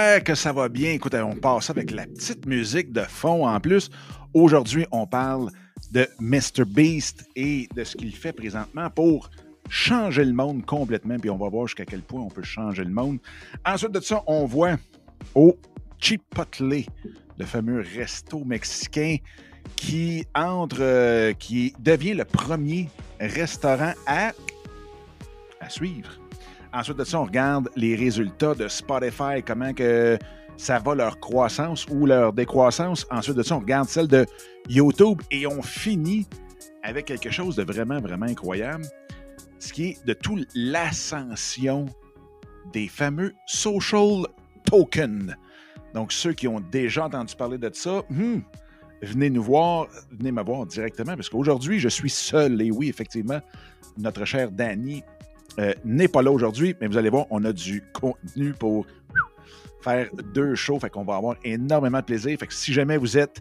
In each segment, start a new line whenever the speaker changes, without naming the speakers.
Que ça va bien. Écoutez, on passe avec la petite musique de fond en plus. Aujourd'hui, on parle de Mr. Beast et de ce qu'il fait présentement pour changer le monde complètement. Puis on va voir jusqu'à quel point on peut changer le monde. Ensuite de ça, on voit au Chipotle, le fameux resto mexicain qui entre, euh, qui devient le premier restaurant à, à suivre. Ensuite de ça, on regarde les résultats de Spotify, comment que ça va leur croissance ou leur décroissance. Ensuite de ça, on regarde celle de YouTube et on finit avec quelque chose de vraiment, vraiment incroyable, ce qui est de toute l'ascension des fameux social tokens. Donc, ceux qui ont déjà entendu parler de ça, hmm, venez nous voir, venez me voir directement, parce qu'aujourd'hui, je suis seul. Et oui, effectivement, notre cher Danny euh, n'est pas là aujourd'hui, mais vous allez voir, on a du contenu pour faire deux shows. Fait qu'on va avoir énormément de plaisir. Fait que si jamais vous êtes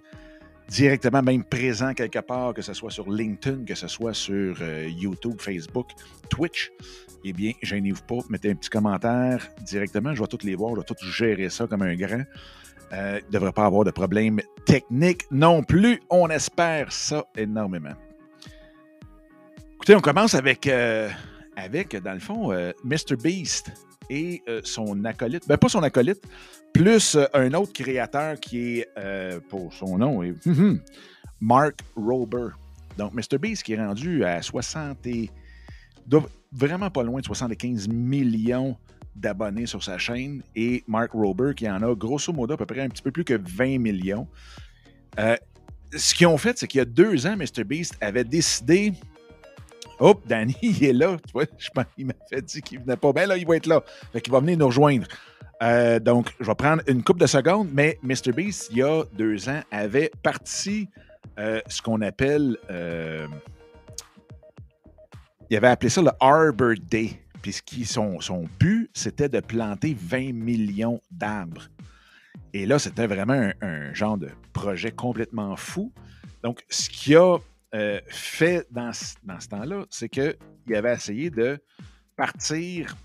directement même présent quelque part, que ce soit sur LinkedIn, que ce soit sur euh, YouTube, Facebook, Twitch, eh bien, gênez-vous pas, mettez un petit commentaire directement. Je vais tous les voir, je vais tout gérer ça comme un grand. Euh, il ne devrait pas avoir de problème technique non plus. On espère ça énormément. Écoutez, on commence avec, avec dans le fond, Mr. Beast et son acolyte. Ben, pas son acolyte, plus un autre créateur qui est, pour son nom, Mark Rober. Donc, Mr. Beast qui est rendu à 60 et. vraiment pas loin de 75 millions d'abonnés sur sa chaîne et Mark Rober qui en a grosso modo à peu près un petit peu plus que 20 millions. ce qu'ils ont fait, c'est qu'il y a deux ans, Mr. Beast avait décidé Hop, Danny, il est là. Tu vois, je pense qu'il m'a fait dire qu'il venait pas. bien. là, il va être là. Fait qu'il va venir nous rejoindre. Euh, donc, je vais prendre une coupe de secondes, mais Mr. Beast, il y a deux ans, avait parti euh, ce qu'on appelle. Euh, il avait appelé ça le Arbor Day. Puis son, son but, c'était de planter 20 millions d'arbres. Et là, c'était vraiment un, un, genre de projet complètement fou. Donc, ce qu'il a euh, fait dans, ce temps-là, c'est qu'il avait essayé de partir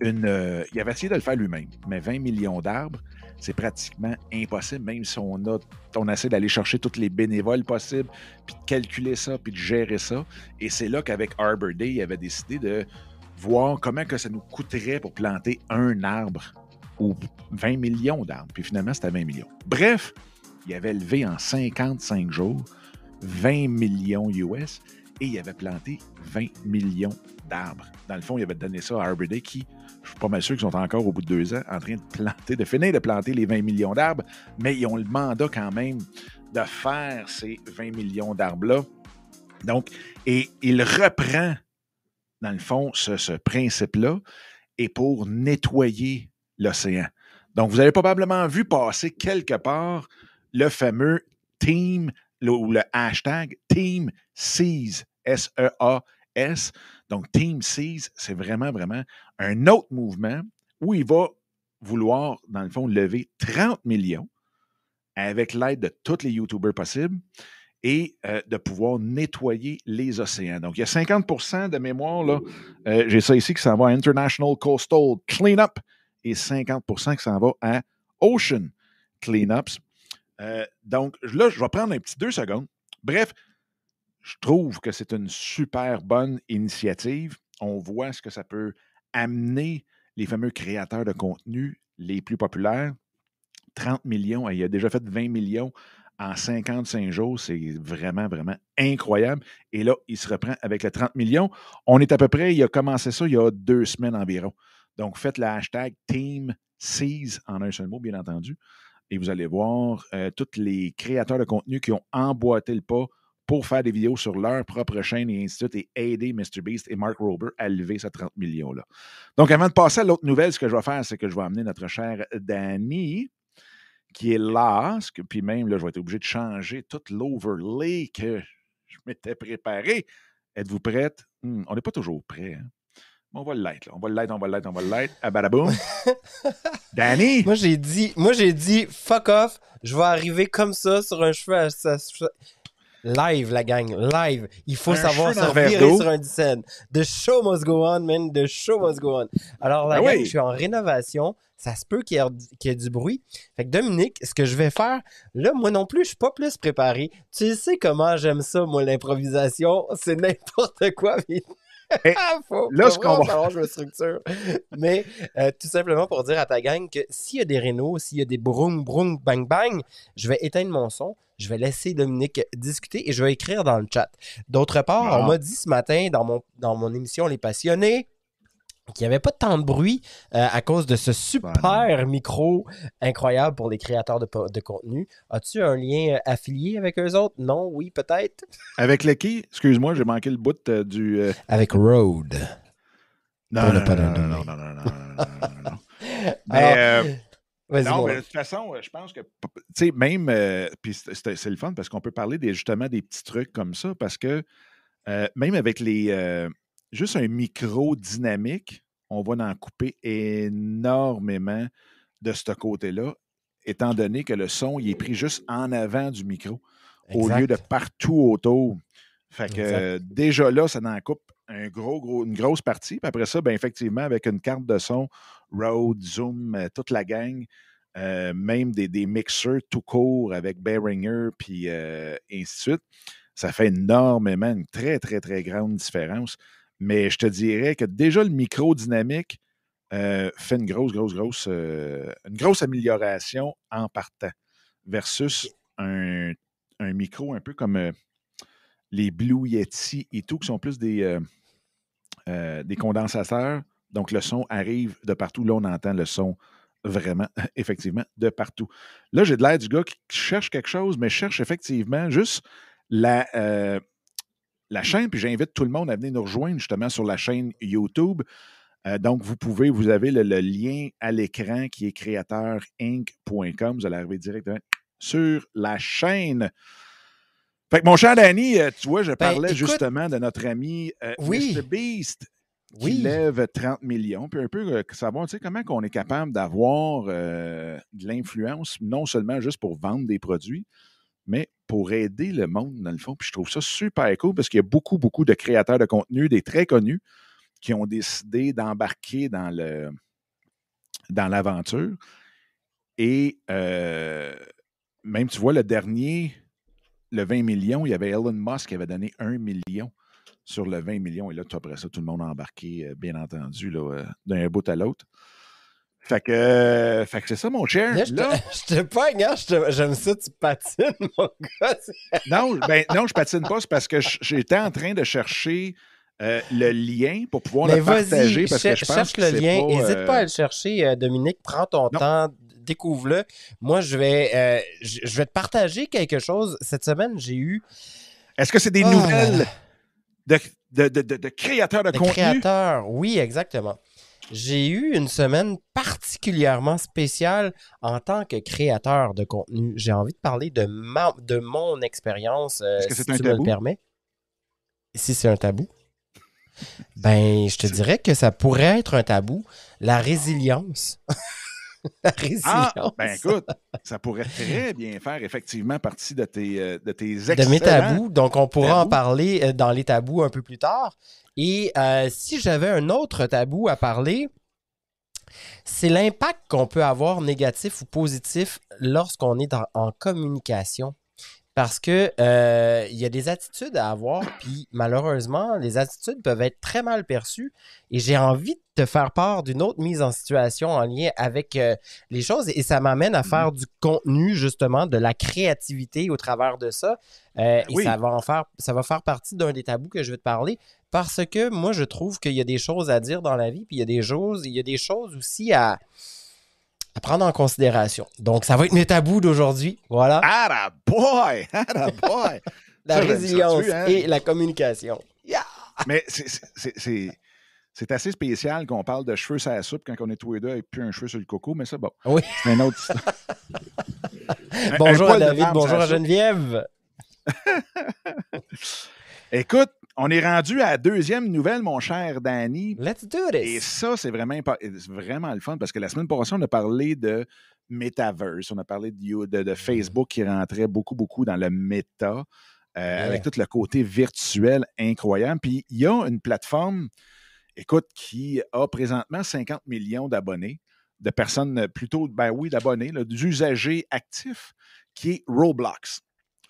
une. Euh, il avait essayé de le faire lui-même, mais 20 millions d'arbres, c'est pratiquement impossible, même si on a on essaie d'aller chercher toutes les bénévoles possibles, puis de calculer ça, puis de gérer ça. Et c'est là qu'avec Arbor Day, il avait décidé de voir comment que ça nous coûterait pour planter un arbre ou 20 millions d'arbres. Puis finalement, c'était 20 millions. Bref, il avait levé en 55 jours 20 millions US et il avait planté 20 millions d'arbres. Dans le fond, il avait donné ça à Arbor Day qui, je suis pas mal sûr qu'ils sont encore au bout de deux ans en train de planter, de finir de planter les 20 millions d'arbres, mais ils ont le mandat quand même de faire ces 20 millions d'arbres-là. Donc, et il reprend, dans le fond, ce, ce principe-là, et pour nettoyer l'océan. Donc, vous avez probablement vu passer quelque part le fameux Team le, ou le hashtag Team Seas, S-E-A-S. Donc, Team Seas, c'est vraiment, vraiment un autre mouvement où il va vouloir, dans le fond, lever 30 millions avec l'aide de tous les YouTubers possibles et euh, de pouvoir nettoyer les océans. Donc, il y a 50% de mémoire, là, euh, j'ai ça ici, qui s'en va à International Coastal Cleanup et 50% qui s'en va à Ocean Cleanups. Euh, donc là, je vais prendre un petit deux secondes. Bref, je trouve que c'est une super bonne initiative. On voit ce que ça peut amener les fameux créateurs de contenu les plus populaires. 30 millions, il a déjà fait 20 millions en 55 jours. C'est vraiment, vraiment incroyable. Et là, il se reprend avec les 30 millions. On est à peu près, il a commencé ça il y a deux semaines environ. Donc, faites le hashtag Team en un seul mot, bien entendu et vous allez voir euh, tous les créateurs de contenu qui ont emboîté le pas pour faire des vidéos sur leur propre chaîne et ainsi de suite et aider MrBeast et Mark Rober à lever ces 30 millions-là. Donc, avant de passer à l'autre nouvelle, ce que je vais faire, c'est que je vais amener notre cher Danny, qui est là, puis même, là, je vais être obligé de changer tout l'overlay que je m'étais préparé. Êtes-vous prête? Hmm, on n'est pas toujours prêt. Hein? On va le light, là. On va le light, on va le light, on va le light. Ah. Danny!
Moi, j'ai dit, moi, j'ai dit, fuck off, je vais arriver comme ça sur un cheveu à Live, la gang, live. Il faut
Un
savoir se virer sur un scène. The show must go on, man. The show must go on. Alors, la
Ah
gang,
oui.
je suis en rénovation. Ça se peut qu'il y, y ait du bruit. Fait que Dominique, ce que je vais faire, là, moi non plus, je suis pas plus préparé. Tu sais comment j'aime ça, moi, l'improvisation. C'est n'importe quoi. mais- Faut,
là,
vraiment
va-
savoir, je me structure. Mais euh, tout simplement pour dire à ta gang que s'il y a des rénaux, s'il y a des broum, broum, bang, bang, je vais éteindre mon son, je vais laisser Dominique discuter et je vais écrire dans le chat. D'autre part,
Ah.
on m'a dit ce matin dans mon, dans mon émission Les Passionnés qu'il n'y avait pas tant de bruit euh, à cause de ce super micro incroyable pour les créateurs de, de contenu. As-tu un lien euh, affilié avec eux autres? Non, oui, peut-être?
Avec le qui? Excuse-moi, j'ai manqué le bout euh, du. euh,
Avec Rode.
Non, non, non, non, non, non, non, non, non, non, non, non. Mais, euh, non, mais de toute façon, euh, je pense que, tu sais, même, euh, puis c'est le fun parce qu'on peut parler des, justement des petits trucs comme ça parce que euh, même avec les, euh, juste un micro dynamique, on va en couper énormément de ce côté-là, étant donné que le son, il est pris juste en avant du micro au lieu de partout autour. Fait que euh, déjà là, ça en coupe un gros, gros, une grosse partie. Puis après ça, ben, effectivement, avec une carte de son, Rode, Zoom, euh, toute la gang, euh, même des, des mixeurs tout court avec Behringer, puis euh, ainsi de suite, ça fait énormément, une très, très, très grande différence. Mais je te dirais que déjà le micro dynamique euh, fait une grosse, grosse, grosse, euh, une grosse amélioration en partant versus un, un micro un peu comme euh, les Blue Yeti et tout, qui sont plus des, des condensateurs. Donc, le son arrive de partout. Là, on entend le son vraiment, effectivement, de partout. Là, j'ai de l'air du gars qui cherche quelque chose, mais cherche effectivement juste la, euh, la chaîne. Puis j'invite tout le monde à venir nous rejoindre justement sur la chaîne YouTube. Euh, donc, vous pouvez, vous avez le, le lien à l'écran qui est créateurinc.com. Vous allez arriver directement sur la chaîne. Fait que mon cher Danny, euh, tu vois, je parlais
Ben, écoute-
justement de notre ami euh,
Oui.
Mr. Beast qui
Oui.
lève 30 millions, puis un peu euh, savoir, tu sais, comment qu'on est capable d'avoir de l'influence, non seulement juste pour vendre des produits, mais pour aider le monde, dans le fond. Puis je trouve ça super cool parce qu'il y a beaucoup, beaucoup de créateurs de contenu, des très connus, qui ont décidé d'embarquer dans le dans l'aventure. Et euh, même, tu vois, le dernier, le 20 millions, il y avait Elon Musk qui avait donné 1 million sur le 20 millions. Et là, tout après ça, tout le monde a embarqué, euh, bien entendu, euh, d'un bout à l'autre. Fait que, euh, fait que c'est ça, mon cher.
Là, je te,
Là,
je te pogne, hein, je te- j'aime ça, tu patines, mon gars.
non, ben, non, je patine pas, c'est parce que j'étais en train de chercher euh, le lien pour pouvoir
Mais
le partager
vas-y,
parce que
cher-
je pense
cherche
que
le lien. N'hésite
euh,
pas à le chercher, euh, Dominique. Prends ton
Non.
temps, découvre-le. Moi, je vais, euh, je je vais te partager quelque chose. Cette semaine, j'ai eu
Est-ce que c'est des
Ah.
nouvelles de, de, de, créateurs de contenu?
créateurs. Oui, exactement. J'ai eu une semaine particulièrement spéciale en tant que créateur de contenu. J'ai envie de parler de, ma- de mon expérience, euh, si
c'est un
tu me le
tabou?
permets. Si c'est un tabou. Ben, je te dirais que ça pourrait être un tabou. La résilience. La résilience.
Ah, ben écoute, ça pourrait très bien faire effectivement partie de tes, euh, de tes
de mes tabous. Donc, on pourra en parler euh, dans les tabous un peu plus tard. Et euh, si j'avais un autre tabou à parler, c'est l'impact qu'on peut avoir négatif ou positif lorsqu'on est en communication. Parce que euh, il y a des attitudes à avoir, puis malheureusement, les attitudes peuvent être très mal perçues. Et j'ai envie de te faire part d'une autre mise en situation en lien avec euh, les choses. Et ça m'amène à
Mhm.
faire du contenu, justement, de la créativité au travers de ça. Euh, et
Oui.
ça va en faire, ça va faire partie d'un des tabous que je vais te parler. Parce que moi, je trouve qu'il y a des choses à dire dans la vie, puis il y a des choses, il y a des choses aussi à, à prendre en considération. Donc, ça va être mes tabous d'aujourd'hui. Voilà.
Ah, boy! Ah, boy!
la
ça, j'aime ça,
résilience
hein?
et la communication.
Mais c'est- assez spécial qu'on parle de cheveux sur la soupe quand on est tous les deux avec plus un cheveu sur le coco, mais c'est bon.
Oui.
C'est une autre histoire. Un- un
Bonjour à David, bonjour
la
à. Geneviève.
Écoute, on est rendu à la deuxième nouvelle, mon cher Danny.
Let's do
Et
this.
ça, c'est vraiment, vraiment le fun parce que la semaine passée, on a parlé de Metaverse, on a parlé de, de Facebook qui rentrait beaucoup, beaucoup dans le méta. avec tout le côté virtuel incroyable. Puis il y a une plateforme, écoute, qui a présentement 50 millions d'abonnés, de personnes plutôt, ben oui, d'abonnés, d'usagers actifs, qui est Roblox.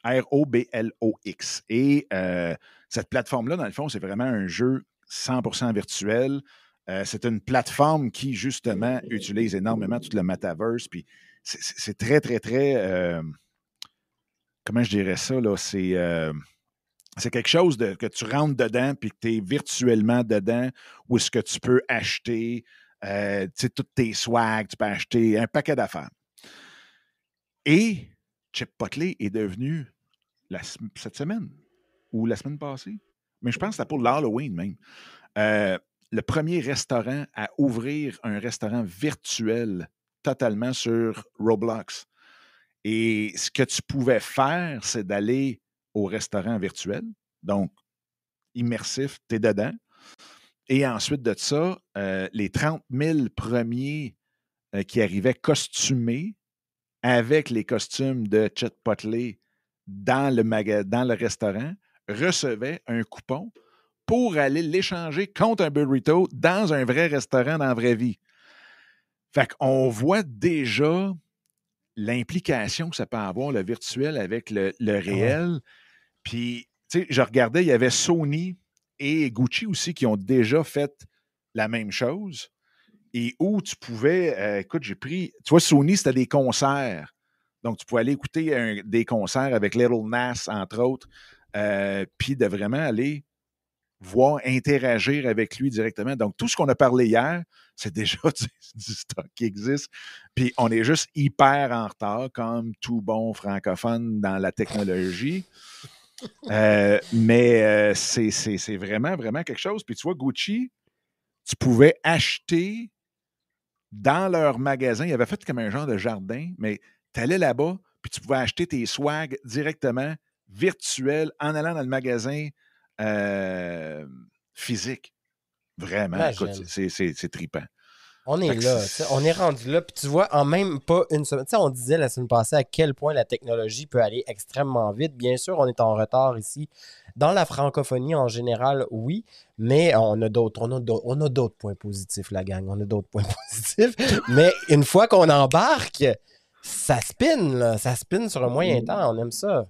R-O-B-L-O-X. Et cette plateforme-là, dans le fond, c'est vraiment un jeu 100% virtuel. c'est une plateforme qui, justement, utilise énormément tout le metaverse. Puis c'est très, très, très. comment je dirais ça? Là? C'est. quelque chose de, que tu rentres dedans puis que tu es virtuellement dedans où est-ce que tu peux acheter euh, toutes tes swags, tu peux acheter un paquet d'affaires. Et Chip Potley est devenu cette semaine ou la semaine passée, mais je pense que c'était pour l'Halloween même, euh, le premier restaurant à ouvrir un restaurant virtuel totalement sur Roblox. Et ce que tu pouvais faire, c'est d'aller au restaurant virtuel, donc immersif, tu es dedans. Et ensuite de ça, euh, les 30 000 premiers euh, qui arrivaient costumés avec les costumes de Chet Potley dans le, dans le restaurant recevaient un coupon pour aller l'échanger contre un burrito dans un vrai restaurant dans la vraie vie. Fait qu'on voit déjà l'implication que ça peut avoir, le virtuel avec le, le réel. Puis, tu sais, je regardais, il y avait Sony et Gucci aussi qui ont déjà fait la même chose et où tu pouvais, euh, écoute, j'ai pris, tu vois, Sony, c'était des concerts. Donc, tu pouvais aller écouter des concerts avec Little Nas, entre autres, euh, puis de vraiment aller voir, interagir avec lui directement. Donc, tout ce qu'on a parlé hier, c'est déjà du, stock qui existe. Puis, on est juste hyper en retard, comme tout bon francophone dans la technologie. Euh, mais euh, c'est vraiment, vraiment quelque chose. Puis tu vois, Gucci, tu pouvais acheter dans leur magasin. Ils avaient fait comme un genre de jardin, mais tu allais là-bas, puis tu pouvais acheter tes swags directement, virtuels, en allant dans le magasin euh, physique. Vraiment, c'est tripant.
On est là, on est rendu là. Puis tu vois, en même pas une semaine, on disait la semaine passée à quel point la technologie peut aller extrêmement vite. Bien sûr, on est en retard ici. Dans la francophonie en général, oui, mais on a d'autres, on a d'autres points positifs, la gang. On a d'autres points positifs. mais une fois qu'on embarque, ça spin, là. ça spin sur un moyen temps. On aime ça.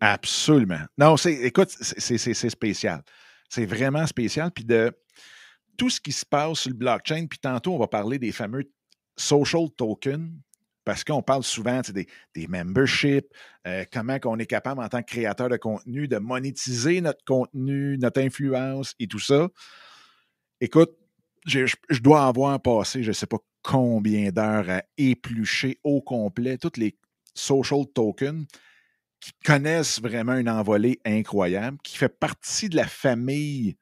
Absolument. Non, c'est, écoute, c'est spécial. C'est vraiment spécial. Puis de tout ce qui se passe sur le blockchain, puis tantôt, on va parler des fameux social tokens, parce qu'on parle souvent des, des memberships, euh, comment on est capable en tant que créateur de contenu de monétiser notre contenu, notre influence et tout ça. Écoute, je, je dois avoir passé, je ne sais pas combien d'heures à éplucher au complet tous les social tokens qui connaissent vraiment une envolée incroyable, qui fait partie de la famille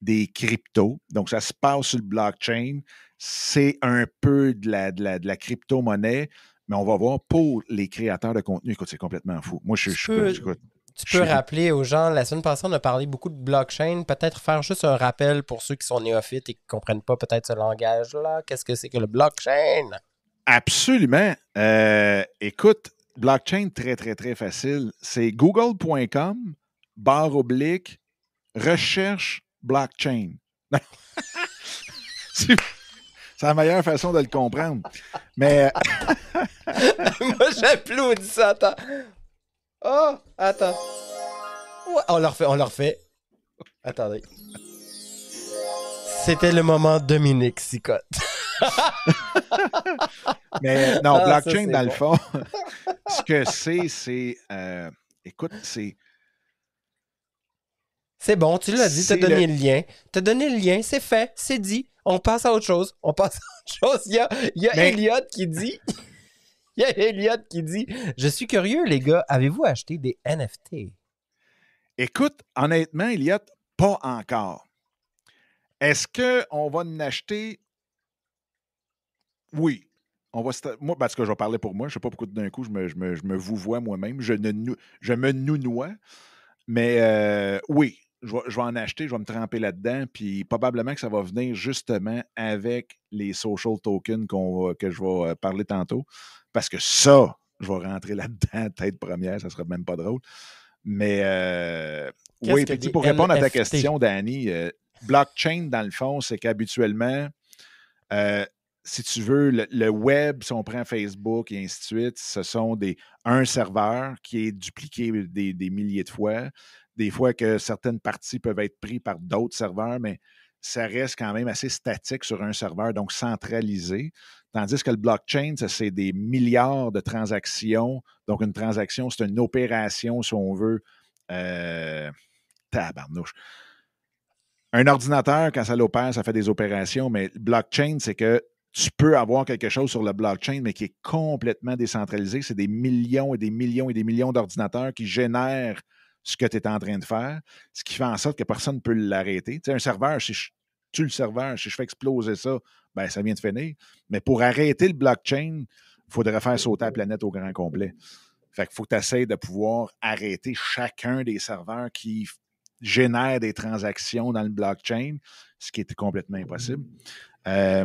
des cryptos. Donc, ça se passe sur le blockchain. C'est un peu de la, de la, crypto-monnaie, mais on va voir pour les créateurs de contenu. Écoute, c'est complètement fou. Moi, je,
suis. Tu peux rappeler aux gens, la semaine passée, on a parlé beaucoup de blockchain. Peut-être faire juste un rappel pour ceux qui sont néophytes et qui ne comprennent pas peut-être ce langage-là. Qu'est-ce que c'est que le blockchain?
Absolument. Euh, écoute, blockchain, très, très, très facile. C'est google.com, barre oblique, recherche blockchain. c'est la meilleure façon de le comprendre. Mais.
Moi, j'applaudis ça. Attends. Oh, attends. on le refait, on le refait. Attendez. C'était le moment Dominique Sicotte.
Mais non, ah, blockchain, dans le fond, ce que c'est, c'est. Euh, écoute, c'est
c'est bon, tu l'as dit, tu as donné le... lien. Tu as donné le lien, c'est fait, c'est dit. On passe à autre chose. On passe à autre chose. Il y a, il y a Elliot qui dit. Il y a Elliot qui dit Je suis curieux, les gars, avez-vous acheté des NFT?
Écoute, honnêtement, Elliot, pas encore. Est-ce qu'on va en acheter? Oui. On va moi, parce que je vais parler pour moi. Je ne sais pas pourquoi d'un coup je me, je vous vois moi-même. Je, je me nounoie. Mais euh, oui, je vais, en acheter, je vais me tremper là-dedans, puis probablement que ça va venir justement avec les social tokens que je vais euh, parler tantôt, parce que ça, je vais rentrer là-dedans, tête première, ça ne sera même pas drôle. Mais euh, oui, pour répondre à ta question, Danny, euh, blockchain, dans le fond, c'est qu'habituellement, euh, si tu veux, le, web, si on prend Facebook et ainsi de suite, ce sont des un serveur qui est dupliqué des, des milliers de fois. Des fois que certaines parties peuvent être prises par d'autres serveurs, mais ça reste quand même assez statique sur un serveur, donc centralisé. Tandis que le blockchain, ça, c'est des milliards de transactions. Donc, une transaction, c'est une opération, si on veut. Euh, tabarnouche. Un ordinateur, quand ça l'opère, ça fait des opérations, mais le blockchain, c'est que tu peux avoir quelque chose sur le blockchain, mais qui est complètement décentralisé. C'est des millions et des millions et des millions d'ordinateurs qui génèrent ce que tu es en train de faire, ce qui fait en sorte que personne ne peut l'arrêter. Tu sais, un serveur, si je tue le serveur, si je fais exploser ça, ben, ça vient de finir. Mais pour arrêter le blockchain, il faudrait faire sauter la planète au grand complet. Fait qu'il faut que tu essaies de pouvoir arrêter chacun des serveurs qui génèrent des transactions dans le blockchain, ce qui est complètement impossible. Euh,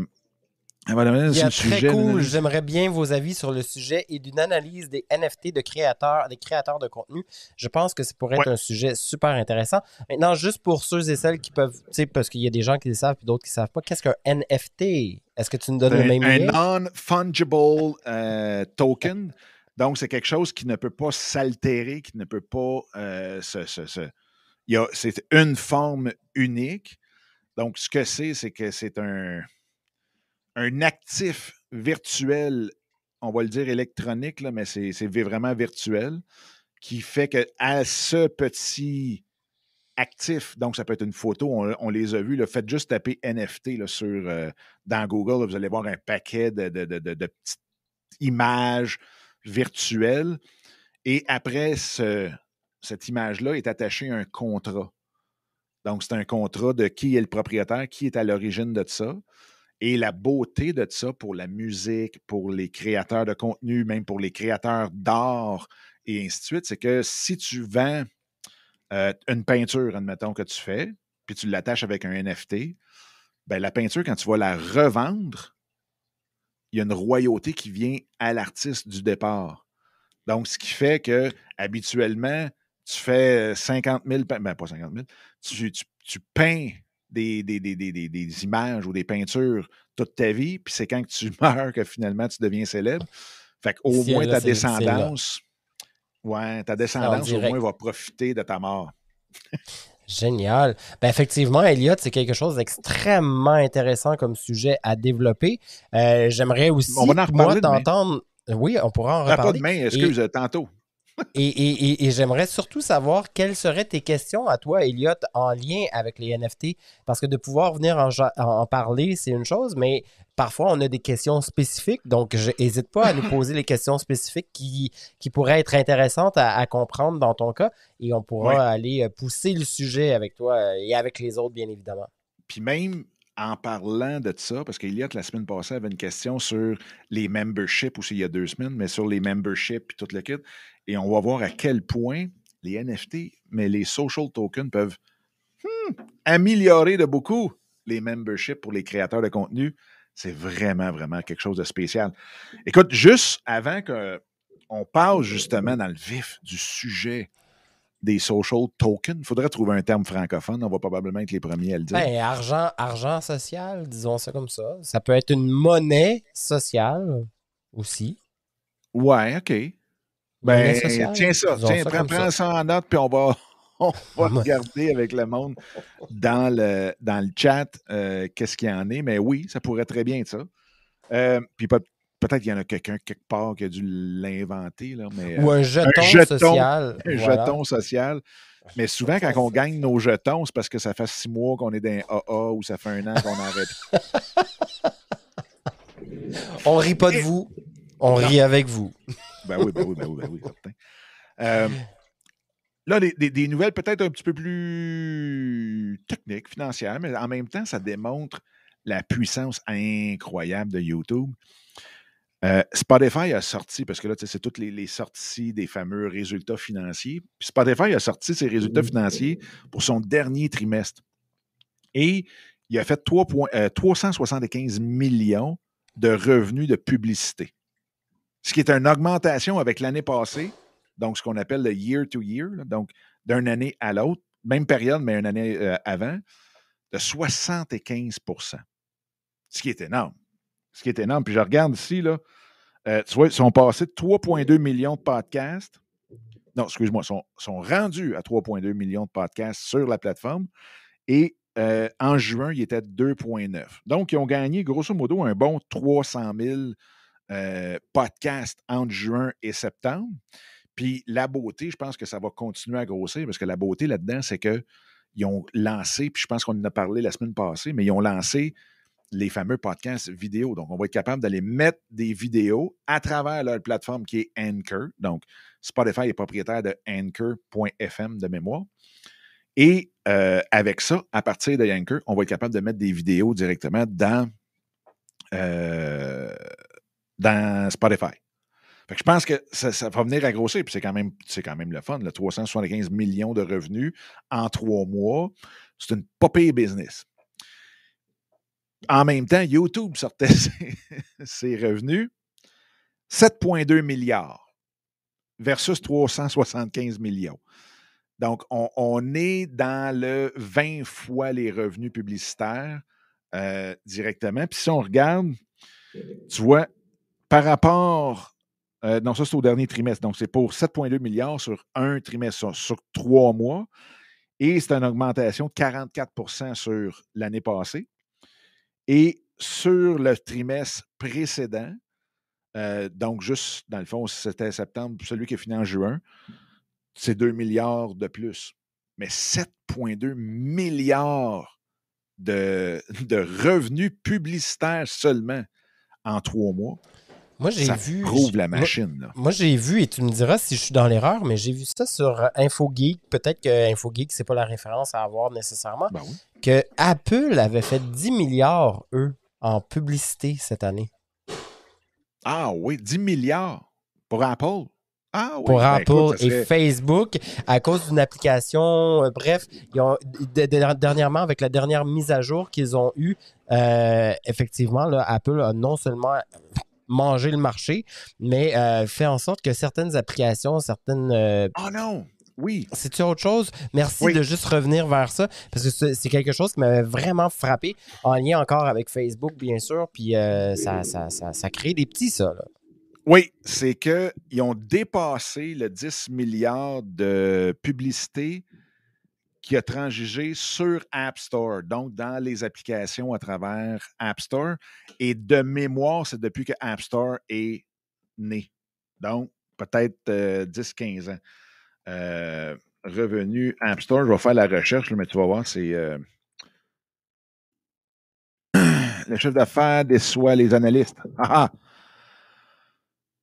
il y a très cool. J'aimerais bien vos avis sur le sujet et d'une analyse des NFT de créateurs, des créateurs de contenu. Je pense que ça pourrait être un sujet super intéressant. Maintenant, juste pour ceux et celles qui peuvent, tu sais, parce qu'il y a des gens qui le savent et d'autres qui ne savent pas, qu'est-ce qu'un NFT? Est-ce que tu nous donnes le même
Un non-fungible euh, token. Donc, c'est quelque chose qui ne peut pas s'altérer, qui ne peut pas euh, se. c'est une forme unique. Donc, ce que c'est, c'est que c'est un un actif virtuel, on va le dire électronique, là, mais c'est vraiment virtuel, qui fait que à ce petit actif, donc ça peut être une photo, on, les a vus, le faites juste taper NFT sur, euh, dans Google, vous allez voir un paquet de, petites images virtuelles. Et après cette image-là est attachée un contrat. Donc, c'est un contrat de qui est le propriétaire, qui est à l'origine de ça. Et la beauté de ça pour la musique, pour les créateurs de contenu, même pour les créateurs d'art et ainsi de suite, c'est que si tu vends euh, une peinture, admettons, que tu fais, puis tu l'attaches avec un NFT, ben, la peinture, quand tu vas la revendre, il y a une royauté qui vient à l'artiste du départ. Donc, ce qui fait que habituellement, tu fais 50 000, ben pas 50 000, tu, tu peins des, des, images ou des peintures toute ta vie, puis c'est quand tu meurs que finalement tu deviens célèbre. Fait qu'au moins ta descendance, ouais, ta descendance au moins va profiter de ta mort.
Génial. Ben effectivement, Elliot, c'est quelque chose d'extrêmement intéressant comme sujet à développer. Euh, j'aimerais aussi, on va en moi, t'entendre. Oui, on pourra en reparler. Pas
demain, excuse, tantôt
et, j'aimerais surtout savoir quelles seraient tes questions à toi, Elliot, en lien avec les NFT. Parce que de pouvoir venir en, parler, c'est une chose, mais parfois on a des questions spécifiques. Donc, n'hésite pas à nous poser les questions spécifiques qui, qui pourraient être intéressantes à, comprendre dans ton cas. Et on pourra aller pousser le sujet avec toi et avec les autres, bien évidemment.
Puis même en parlant de ça, parce qu'Eliott, la semaine passée, avait une question sur les memberships, aussi il y a deux semaines, mais sur les memberships et tout le kit. Et on va voir à quel point les NFT, mais les social tokens peuvent hmm, améliorer de beaucoup les memberships pour les créateurs de contenu. C'est vraiment, vraiment quelque chose de spécial. Écoute, juste avant qu'on passe justement dans le vif du sujet des social tokens. Il faudrait trouver un terme francophone. On va probablement être les premiers à le dire.
Ben, argent, argent social, disons ça comme ça. Ça peut être une monnaie sociale aussi.
Ouais, OK. Ben, tiens ça. Tiens, prends, ça. en note, puis on va, on va regarder avec le monde dans le, dans le chat euh, qu'est-ce qu'il y en est. Mais oui, ça pourrait très bien être ça. Euh, puis pas, Peut-être qu'il y en a quelqu'un quelque part qui a dû l'inventer.
Ou un jeton, social.
Un jeton social. Mais souvent, quand on gagne nos jetons, c'est parce que ça fait six mois qu'on est dans un AA ou ça fait un an qu'on arrête.
on rit pas de vous, on rit avec vous.
ben oui, ben oui, ben oui, ben oui, certain. Euh, là, des, des nouvelles peut-être un petit peu plus techniques, financières, mais en même temps, ça démontre la puissance incroyable de YouTube. Euh, Spotify a sorti, parce que là, c'est toutes les, sorties des fameux résultats financiers. Spotify a sorti ses résultats financiers pour son dernier trimestre. Et il a fait 3 375 euh, millions de revenus de publicité. Ce qui est une augmentation avec l'année passée donc ce qu'on appelle le year-to-year, donc d'une année à l'autre, même période, mais une année euh, avant, de 75% Ce qui est énorme. Ce qui est énorme. Puis je regarde ici, là, euh, tu vois, ils sont passés de 3,2 millions de podcasts. Non, excuse-moi, ils sont, sont, rendus à 3,2 millions de podcasts sur la plateforme. Et euh, en juin, ils étaient 2,9. Donc, ils ont gagné, grosso modo, un bon 300 000 euh, podcasts entre juin et septembre. Puis la beauté, je pense que ça va continuer à grossir parce que la beauté là-dedans, c'est qu'ils ont lancé, puis je pense qu'on en a parlé la semaine passée, mais ils ont lancé les fameux podcasts vidéo. Donc, on va être capable d'aller mettre des vidéos à travers leur plateforme qui est Anchor. Donc, Spotify est propriétaire de Anchor.fm de mémoire. Et euh, avec ça, à partir de Anchor, on va être capable de mettre des vidéos directement dans, euh, dans Spotify. Fait que je pense que ça, va venir à grossir, puis c'est quand même, quand même le fun. Là, 375 millions de revenus en trois mois. C'est une popée business. En même temps, YouTube sortait ses, revenus 7,2 milliards versus 375 millions. Donc, on, est dans le 20 fois les revenus publicitaires euh, directement. Puis si on regarde, tu vois, par rapport. Euh, non, ça, c'est au dernier trimestre. Donc, c'est pour 7,2 milliards sur un trimestre, sur trois mois. Et c'est une augmentation de 44% sur l'année passée. Et sur le trimestre précédent, euh, donc juste dans le fond, c'était septembre, celui qui est fini en juin, c'est 2 milliards de plus. Mais 7,2 milliards de, de, revenus publicitaires seulement en trois mois.
Moi, j'ai vu.
prouve la machine.
Moi, j'ai vu, et tu me diras si je suis dans l'erreur, mais j'ai vu ça sur InfoGeek. Peut-être que InfoGeek, c'est pas la référence à avoir nécessairement.
Ben oui.
Que Apple avait fait 10 milliards, eux, en publicité cette année.
Ah oui, 10 milliards pour Apple. Ah, oui.
Pour
Ben,
Apple
écoute,
et Facebook, à cause d'une application. euh, bref, ils ont, de- de- dernièrement, avec la dernière mise à jour qu'ils ont eue, euh, effectivement, là, Apple a non seulement mangé le marché, mais euh, fait en sorte que certaines applications, certaines euh,
Ah non! Oui.
c'est-tu autre chose? Merci
Oui.
de juste revenir vers ça, parce que c'est c'est quelque chose qui m'avait vraiment frappé, en lien encore avec Facebook, bien sûr, puis euh, ça, ça, ça, ça crée des petits, ça. Là.
Oui, c'est qu'ils ont dépassé le 10 milliards de publicité qui a transigé sur App Store, donc dans les applications à travers App Store. Et de mémoire, c'est depuis que App Store est né. Donc, peut-être euh, 10-15 ans. Euh, revenu App Store, je vais faire la recherche, mais tu vas voir, c'est. euh, le chef d'affaires déçoit les analystes. Ah ah!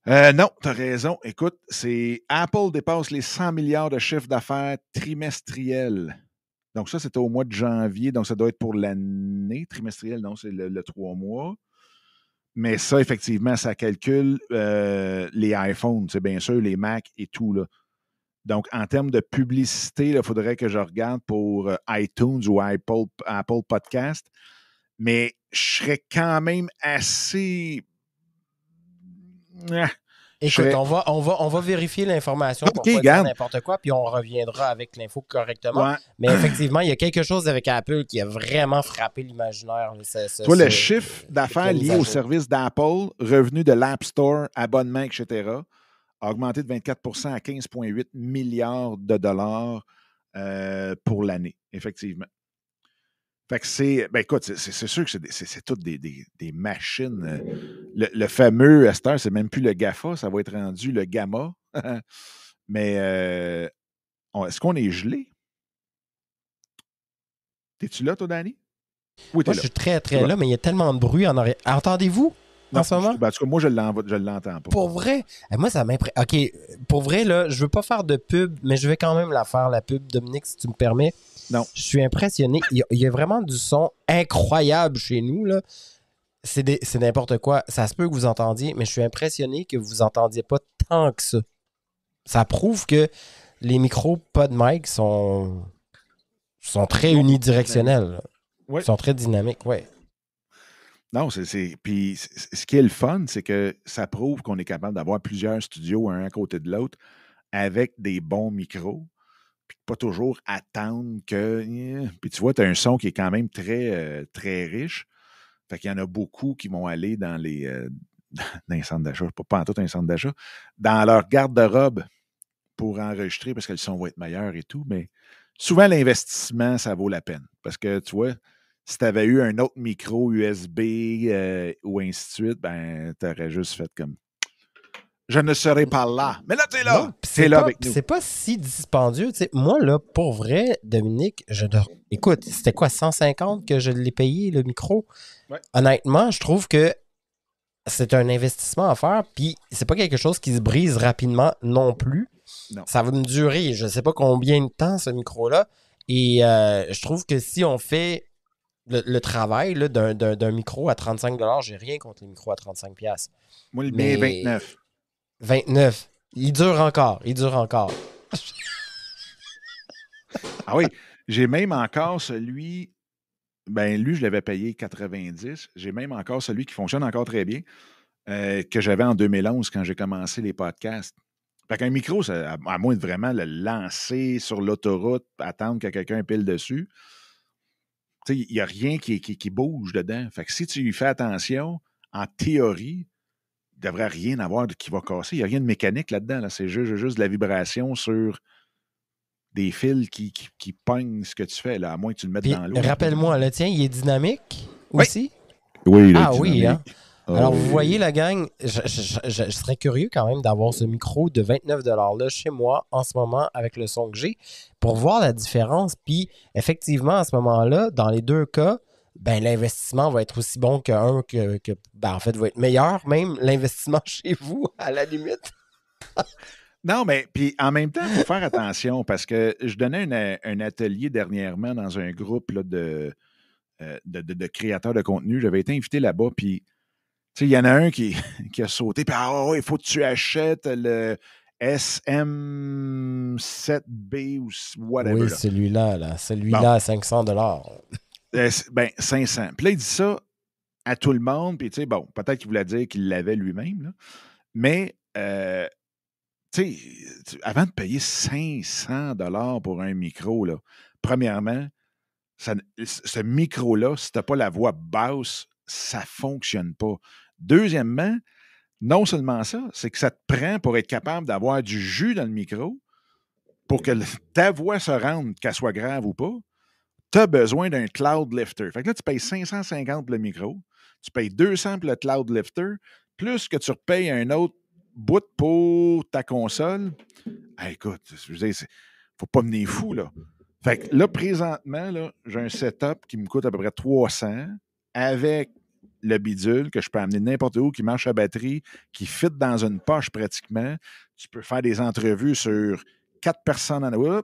Euh, non, tu as raison. Écoute, c'est Apple dépasse les 100 milliards de chiffre d'affaires trimestriel. Donc, ça, c'était au mois de janvier. Donc, ça doit être pour l'année trimestrielle. Non, c'est le, trois mois. Mais ça, effectivement, ça calcule euh, les iPhones, c'est bien sûr, les Mac et tout. Là. Donc, en termes de publicité, il faudrait que je regarde pour euh, iTunes ou Apple, Apple Podcast. Mais je serais quand même assez. Ah,
Écoute, on, va, on, va, on va vérifier l'information pour pas dire n'importe quoi, puis on reviendra avec l'info correctement.
ouais.
Mais effectivement, il y a quelque chose avec Apple qui a vraiment frappé l'imaginaire.
Toi, le chiffre d'affaires lié au service d'Apple, revenu de l'App Store, abonnement, etc., a augmenté de 24% à 15,8 milliards de dollars euh, pour l'année, effectivement. Fait que c'est. Ben écoute, c'est- sûr que c'est toutes des, des- des machines. euh, Le, le fameux Esther, c'est même plus le GAFA, ça va être rendu le Gamma. Mais euh, est-ce qu'on est gelé? T'es-tu là, toi, Danny? Oui,
Moi, je
là.
suis très, très là, mais il y a tellement de bruit en arrière. Entendez-vous en ce moment?
ben, en tout cas, moi, je je l'entends pas.
Pour vrai? Eh, Moi, ça m'impressionne. OK, pour vrai, là, je veux pas faire de pub, mais je vais quand même la faire, la pub, Dominique, si tu me permets.
Non.
Je suis impressionné. Il y, a, il y a vraiment du son incroyable chez nous, là. C'est n'importe quoi. Ça se peut que vous entendiez, mais je suis impressionné que vous entendiez pas tant que ça. Ça prouve que les micros pas de mic sont, sont très unidirectionnels.
Ouais.
Ils sont très dynamiques, ouais.
Non, c'est- c'est. Puis ce qui est le fun, c'est que ça prouve qu'on est capable d'avoir plusieurs studios un à côté de l'autre avec des bons micros, puis pas toujours attendre que. Puis tu vois, tu as un son qui est quand même très, euh, très riche. Fait qu'il y en a beaucoup qui vont aller dans les, euh, dans les centres d'achat, pas, pas en tout un centre d'achat, dans leur garde-robe pour enregistrer parce que le son va être meilleur et tout. Mais souvent, l'investissement, ça vaut la peine. Parce que tu vois, si tu avais eu un autre micro USB euh, ou ainsi de suite, ben, tu aurais juste fait comme je ne serai pas là. Mais là, tu es là.
C'est
là
pas-
avec nous.
C'est pas si dispendieux. Moi, là, pour vrai, Dominique, je dors- écoute, c'était quoi, 150 que je l'ai payé, le micro?
Ouais.
Honnêtement, je trouve que c'est un investissement à faire, puis c'est pas quelque chose qui se brise rapidement non plus.
Non.
Ça va me durer, je sais pas combien de temps, ce micro-là. Et euh, je trouve que si on fait le, le travail là, d'un, micro à 35 j'ai rien contre les micros à 35 pièces.
Moi, le
Mais-
mien est 29.
29. Il dure encore, il dure encore.
Ah oui, j'ai même encore celui. Ben, lui, je l'avais payé 90. J'ai même encore celui qui fonctionne encore très bien, euh, que j'avais en 2011 quand j'ai commencé les podcasts. Fait qu'un micro, à, moins de vraiment le lancer sur l'autoroute, attendre que quelqu'un pile dessus, il n'y a rien qui, qui- qui bouge dedans. Fait que si tu y fais attention, en théorie, ne devrait rien avoir qui va casser. Il n'y a rien de mécanique là-dedans. Là. C'est juste, juste de la vibration sur des fils qui, qui, qui pognent ce que tu fais, là, à moins que tu le mettes
Puis,
dans l'eau.
rappelle-moi, le tien, il est dynamique
Oui.
aussi?
Oui,
Ah oui, hein? Alors,
oui.
vous voyez, la gang, je, je- je- je serais curieux quand même d'avoir ce micro de 29$-là chez moi en ce moment avec le son que j'ai pour voir la différence. Puis, effectivement, à ce moment-là, dans les deux cas, ben, l'investissement va être aussi bon qu'un que, que ben, en fait, va être meilleur, même l'investissement chez vous, à la limite.
Non, mais puis en même temps, il faut faire attention parce que je donnais un, un atelier dernièrement dans un groupe là, de, euh, de, de- de créateurs de contenu. J'avais été invité là-bas, puis tu sais, il y en a un qui, qui a sauté, puis ah, ouais, il faut que tu achètes le SM7B ou whatever.
oui,
là.
celui-là, là, celui-là
Bon.
à 500$.
Euh, ben, 500. Puis là, il dit ça à tout le monde. Puis, tu sais, bon, peut-être qu'il voulait dire qu'il l'avait lui-même. Mais, euh, tu sais, avant de payer 500 dollars pour un micro, là, premièrement, ce micro-là, si tu n'as pas la voix basse, ça ne fonctionne pas. Deuxièmement, non seulement ça, c'est que ça te prend pour être capable d'avoir du jus dans le micro pour que ta voix se rende, qu'elle soit grave ou pas tu as besoin d'un cloud lifter. Fait que là, tu payes 550 pour le micro, tu payes 200 pour le cloud lifter, plus que tu repayes un autre bout pour ta console. Écoute, je veux dire, faut pas mener fou, là. Fait que là, présentement, là, j'ai un setup qui me coûte à peu près 300 avec le bidule que je peux amener n'importe où, qui marche à batterie, qui fit dans une poche pratiquement. Tu peux faire des entrevues sur quatre personnes en avant,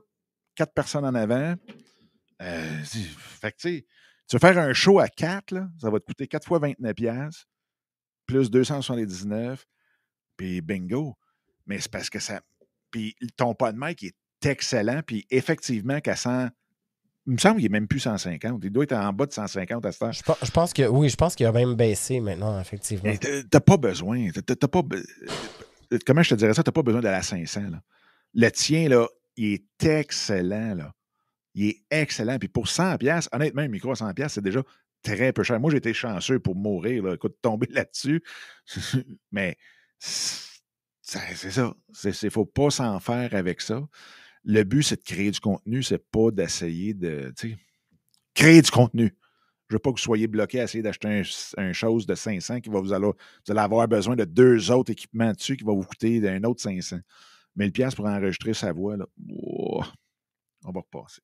quatre personnes en avant. Euh, fait que, tu veux faire un show à 4, là, ça va te coûter 4 fois 29 piastres, plus 279, puis bingo. Mais c'est parce que ça... Puis ton pas de mic est excellent, puis effectivement, qu'à 100... Il me semble qu'il n'est même plus 150. Il doit être en bas de 150 à ce temps.
Je, pense- je pense que oui, je pense qu'il a même baissé maintenant, effectivement.
T'as t'as pas besoin. t'as- t'as- t'as pas Comment je te dirais ça? Tu n'as pas besoin de la 500. Là. Le tien, là, il est excellent. Là. Il est excellent. Puis pour 100 pièces, honnêtement, un micro à 100 pièces, c'est déjà très peu cher. Moi, j'ai été chanceux pour mourir. Là. Écoute, tomber là-dessus. Mais c'est ça. Il ne faut pas s'en faire avec ça. Le but, c'est de créer du contenu. C'est pas d'essayer de créer du contenu. Je veux pas que vous soyez bloqué à essayer d'acheter un, un chose de 500 qui va vous aller, avoir besoin de deux autres équipements dessus qui va vous coûter d'un autre 500. Mais le pièce pour enregistrer sa voix, là, on va repasser.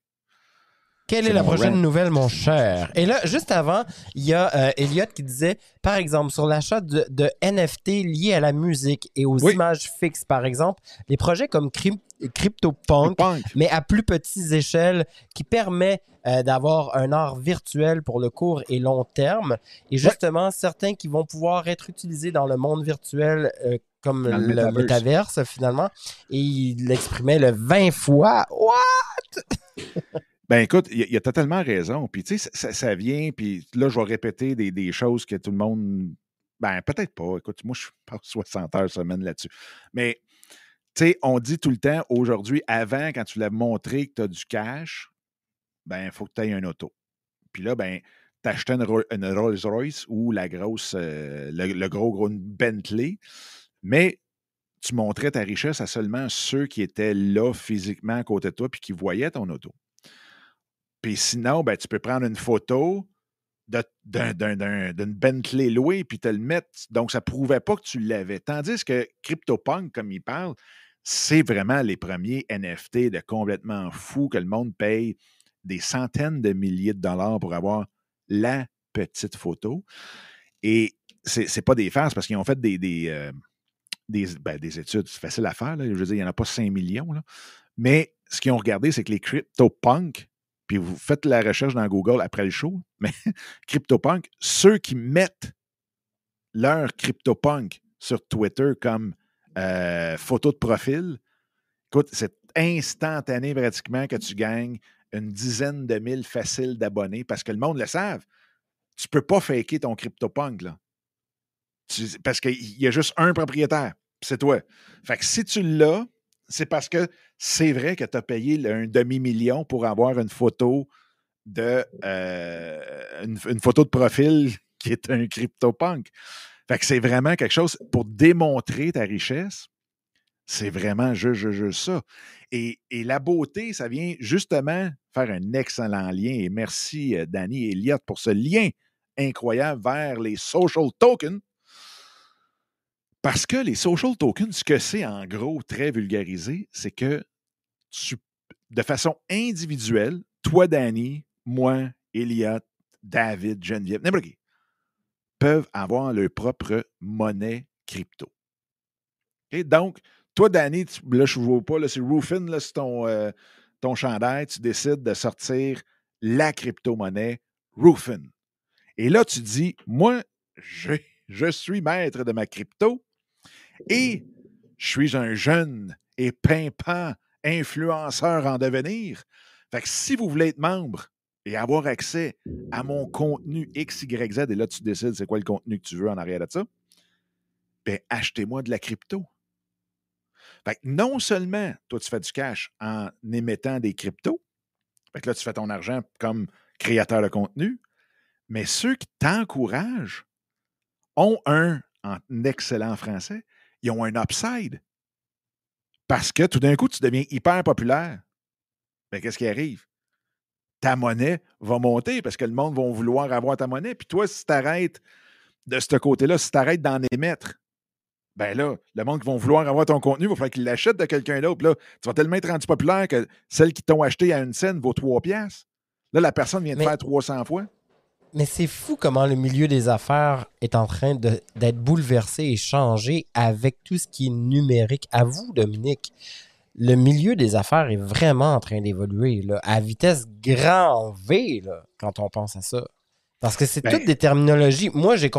Quelle est la prochaine nouvelle, mon cher? Et là, juste avant, il y a euh, Elliot qui disait, par exemple, sur l'achat de, de NFT liés à la musique et aux
Oui.
images fixes, par exemple, des projets comme Cryp- CryptoPunk,
Punk.
mais à plus petites échelles, qui permet euh, d'avoir un art virtuel pour le court et long terme. Et justement, certains qui vont pouvoir être utilisés dans le monde virtuel euh, comme
Dans le
le,
metaverse.
métaverse, finalement. Et il l'exprimait le 20 fois. What?
Ben écoute, il il a totalement raison. Puis tu sais, ça, vient, puis là, je vais répéter des, choses que tout le monde. Ben peut-être pas. Écoute, moi, je passe 60 heures semaine là-dessus. Mais tu sais, on dit tout le temps aujourd'hui, avant, quand tu l'as montré que tu as du cash, ben, il faut que tu aies un auto. Puis là, ben, tu achetais une, Rolls-Royce ou la grosse, euh, le, gros, gros Bentley, mais tu montrais ta richesse à seulement ceux qui étaient là physiquement à côté de toi puis qui voyaient ton auto. Puis sinon, ben, tu peux prendre une photo d'une Bentley louée puis te le mettre. Donc, ça ne prouvait pas que tu l'avais. Tandis que CryptoPunk, comme il parle, c'est vraiment les premiers NFT de complètement fou que le monde paye des centaines de milliers de dollars pour avoir la petite photo. Et ce n'est pas des farces parce qu'ils ont fait des, des, euh, ben, des, études. C'est facile à faire. Je veux dire, il n'y en a pas 5 millions. Mais ce qu'ils ont regardé, c'est que les CryptoPunk, puis vous faites la recherche dans Google après le show, mais CryptoPunk, ceux qui mettent leur CryptoPunk sur Twitter comme euh, photo de profil, écoute, c'est instantané pratiquement que tu gagnes une dizaine de mille faciles d'abonnés parce que le monde le savent. Tu ne peux pas faker ton CryptoPunk, là. parce qu'il y a juste un propriétaire, c'est toi. Fait que si tu l'as, c'est parce que c'est vrai que tu as payé un demi-million pour avoir une photo de euh, une, photo de profil qui est un CryptoPunk. Fait que c'est vraiment quelque chose pour démontrer ta richesse. C'est vraiment juste, juste, ça. Et, la beauté, ça vient justement faire un excellent lien. Et merci, euh, Danny et Elliott, pour ce lien incroyable vers les social tokens. Parce que les social tokens, ce que c'est en gros, très vulgarisé, c'est que tu, de façon individuelle, toi, Danny, moi, Elliott, David, Geneviève, n'importe qui, peuvent avoir leur propre monnaie crypto. Et Donc, toi, Danny, là, je ne vois pas, c'est Roofin, c'est ton, euh, ton chandail, tu décides de sortir la crypto-monnaie Roofin. Et là, tu dis, moi, je, je suis maître de ma crypto, et je suis un jeune et pimpant influenceur en devenir. Fait si vous voulez être membre et avoir accès à mon contenu XYZ, et là, tu décides c'est quoi le contenu que tu veux en arrière de ça, bien, achetez-moi de la crypto. Fait non seulement, toi, tu fais du cash en émettant des cryptos, fait là, tu fais ton argent comme créateur de contenu, mais ceux qui t'encouragent ont un, en excellent français, ils ont un upside. Parce que tout d'un coup, tu deviens hyper populaire. Mais qu'est-ce qui arrive? Ta monnaie va monter parce que le monde va vouloir avoir ta monnaie. Puis toi, si tu arrêtes de ce côté-là, si tu arrêtes d'en émettre, ben là, le monde qui va vouloir avoir ton contenu, il va falloir qu'il l'achète de quelqu'un d'autre. Là, tu vas tellement être rendu populaire que celle qui t'ont acheté à une scène vaut 3 piastres. Là, la personne vient de faire 300 fois.
Mais c'est fou comment le milieu des affaires est en train d'être bouleversé et changé avec tout ce qui est numérique. À vous, Dominique, le milieu des affaires est vraiment en train d'évoluer à vitesse grand V quand on pense à ça. Parce que c'est ben toutes des terminologies. Moi, j'ai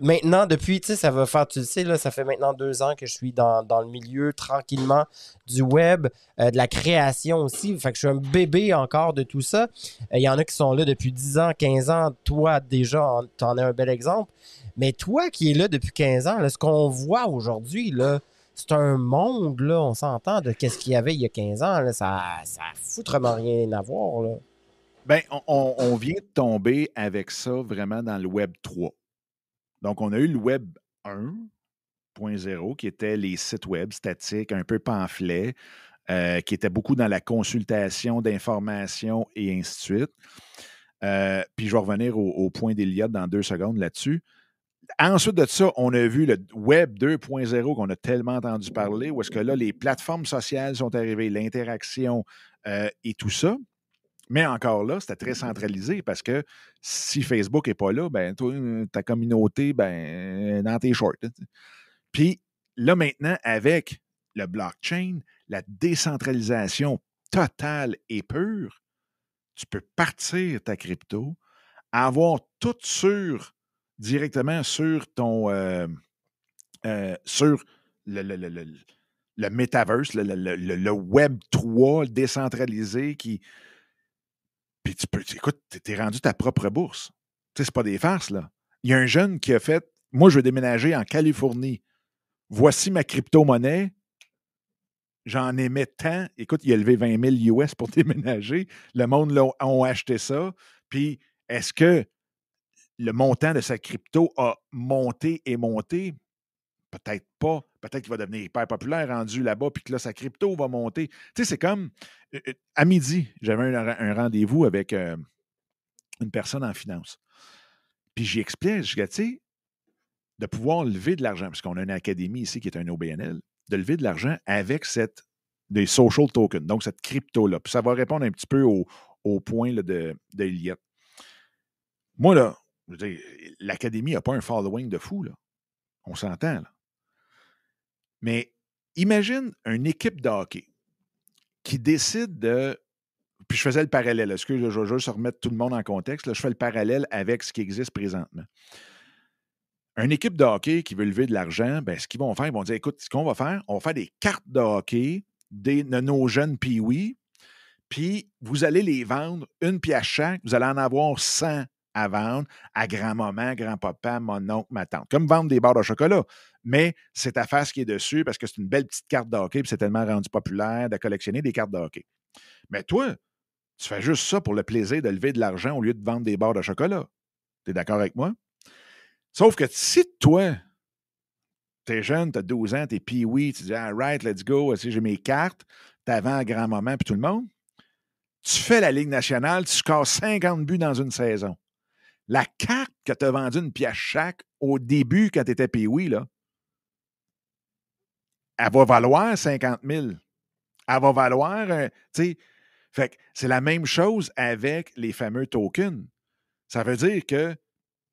maintenant, depuis, tu sais, ça va faire, tu le sais, là, ça fait maintenant deux ans que je suis dans, le milieu tranquillement du web, euh, de la création aussi. Fait que je suis un bébé encore de tout ça. Euh, il y en a qui sont là depuis 10 ans, 15 ans. Toi, déjà, tu en es un bel exemple. Mais toi qui es là depuis 15 ans, ce qu'on voit aujourd'hui, là, c'est un monde, là, on s'entend, de qu'est-ce qu'il y avait il y a 15 ans. Là, ça n'a foutrement rien à voir. Là.
Bien, on, vient de tomber avec ça vraiment dans le Web 3. Donc, on a eu le Web 1.0 qui était les sites web statiques, un peu pamphlets, euh, qui était beaucoup dans la consultation d'informations et ainsi de suite. Euh, puis je vais revenir au, point d'Eliade dans deux secondes là-dessus. Ensuite de ça, on a vu le Web 2.0 qu'on a tellement entendu parler, où est-ce que là, les plateformes sociales sont arrivées, l'interaction euh, et tout ça. Mais encore là, c'était très centralisé parce que si Facebook n'est pas là, ben, toi, ta communauté, ben, dans tes shorts. Hein, Puis là, maintenant, avec le blockchain, la décentralisation totale et pure, tu peux partir ta crypto, avoir tout sur directement sur ton euh, euh, sur le, le, le, le metaverse, le, Web 3 décentralisé qui, puis tu peux, écoute, t'es rendu ta propre bourse. Tu sais, c'est pas des farces, là. Il y a un jeune qui a fait Moi, je veux déménager en Californie. Voici ma crypto-monnaie. j'en aimais tant. Écoute, il a levé 20 000 US pour déménager. Le monde l'a- ont acheté ça. Puis, est-ce que le montant de sa crypto a monté et monté? Peut-être pas. Peut-être qu'il va devenir hyper populaire rendu là-bas, puis que là, sa crypto va monter. Tu sais, c'est comme euh, euh, à midi, j'avais un, rendez-vous avec euh, une personne en finance. Puis j'y explique, je dis, tu sais, de pouvoir lever de l'argent, parce qu'on a une académie ici qui est un OBNL, de lever de l'argent avec cette des social tokens, donc cette crypto-là. Puis ça va répondre un petit peu au, au point là, de, de. Moi, là, l'académie n'a pas un following de fou, là. On s'entend, là. Mais imagine une équipe de hockey qui décide de. Puis je faisais le parallèle. Que je vais juste remettre tout le monde en contexte? Là, je fais le parallèle avec ce qui existe présentement. Une équipe de hockey qui veut lever de l'argent, ben, ce qu'ils vont faire, ils vont dire écoute, ce qu'on va faire, on va faire des cartes de hockey des, de nos jeunes pee puis vous allez les vendre une pièce chaque, vous allez en avoir 100 à vendre à grand-maman, grand-papa, mon oncle, ma tante. Comme vendre des barres de chocolat. Mais c'est ta face qui est dessus parce que c'est une belle petite carte de hockey puis c'est tellement rendu populaire de collectionner des cartes de hockey. Mais toi, tu fais juste ça pour le plaisir de lever de l'argent au lieu de vendre des barres de chocolat. Tu es d'accord avec moi? Sauf que si toi, t'es jeune, t'as 12 ans, t'es pee tu dis, all right, let's go, j'ai mes cartes, t'avant à grand-maman puis tout le monde, tu fais la Ligue nationale, tu scores 50 buts dans une saison. La carte que tu as vendue une pièce chaque au début quand tu étais pee là, elle va valoir 50 000. Elle va valoir, tu sais, c'est la même chose avec les fameux tokens. Ça veut dire que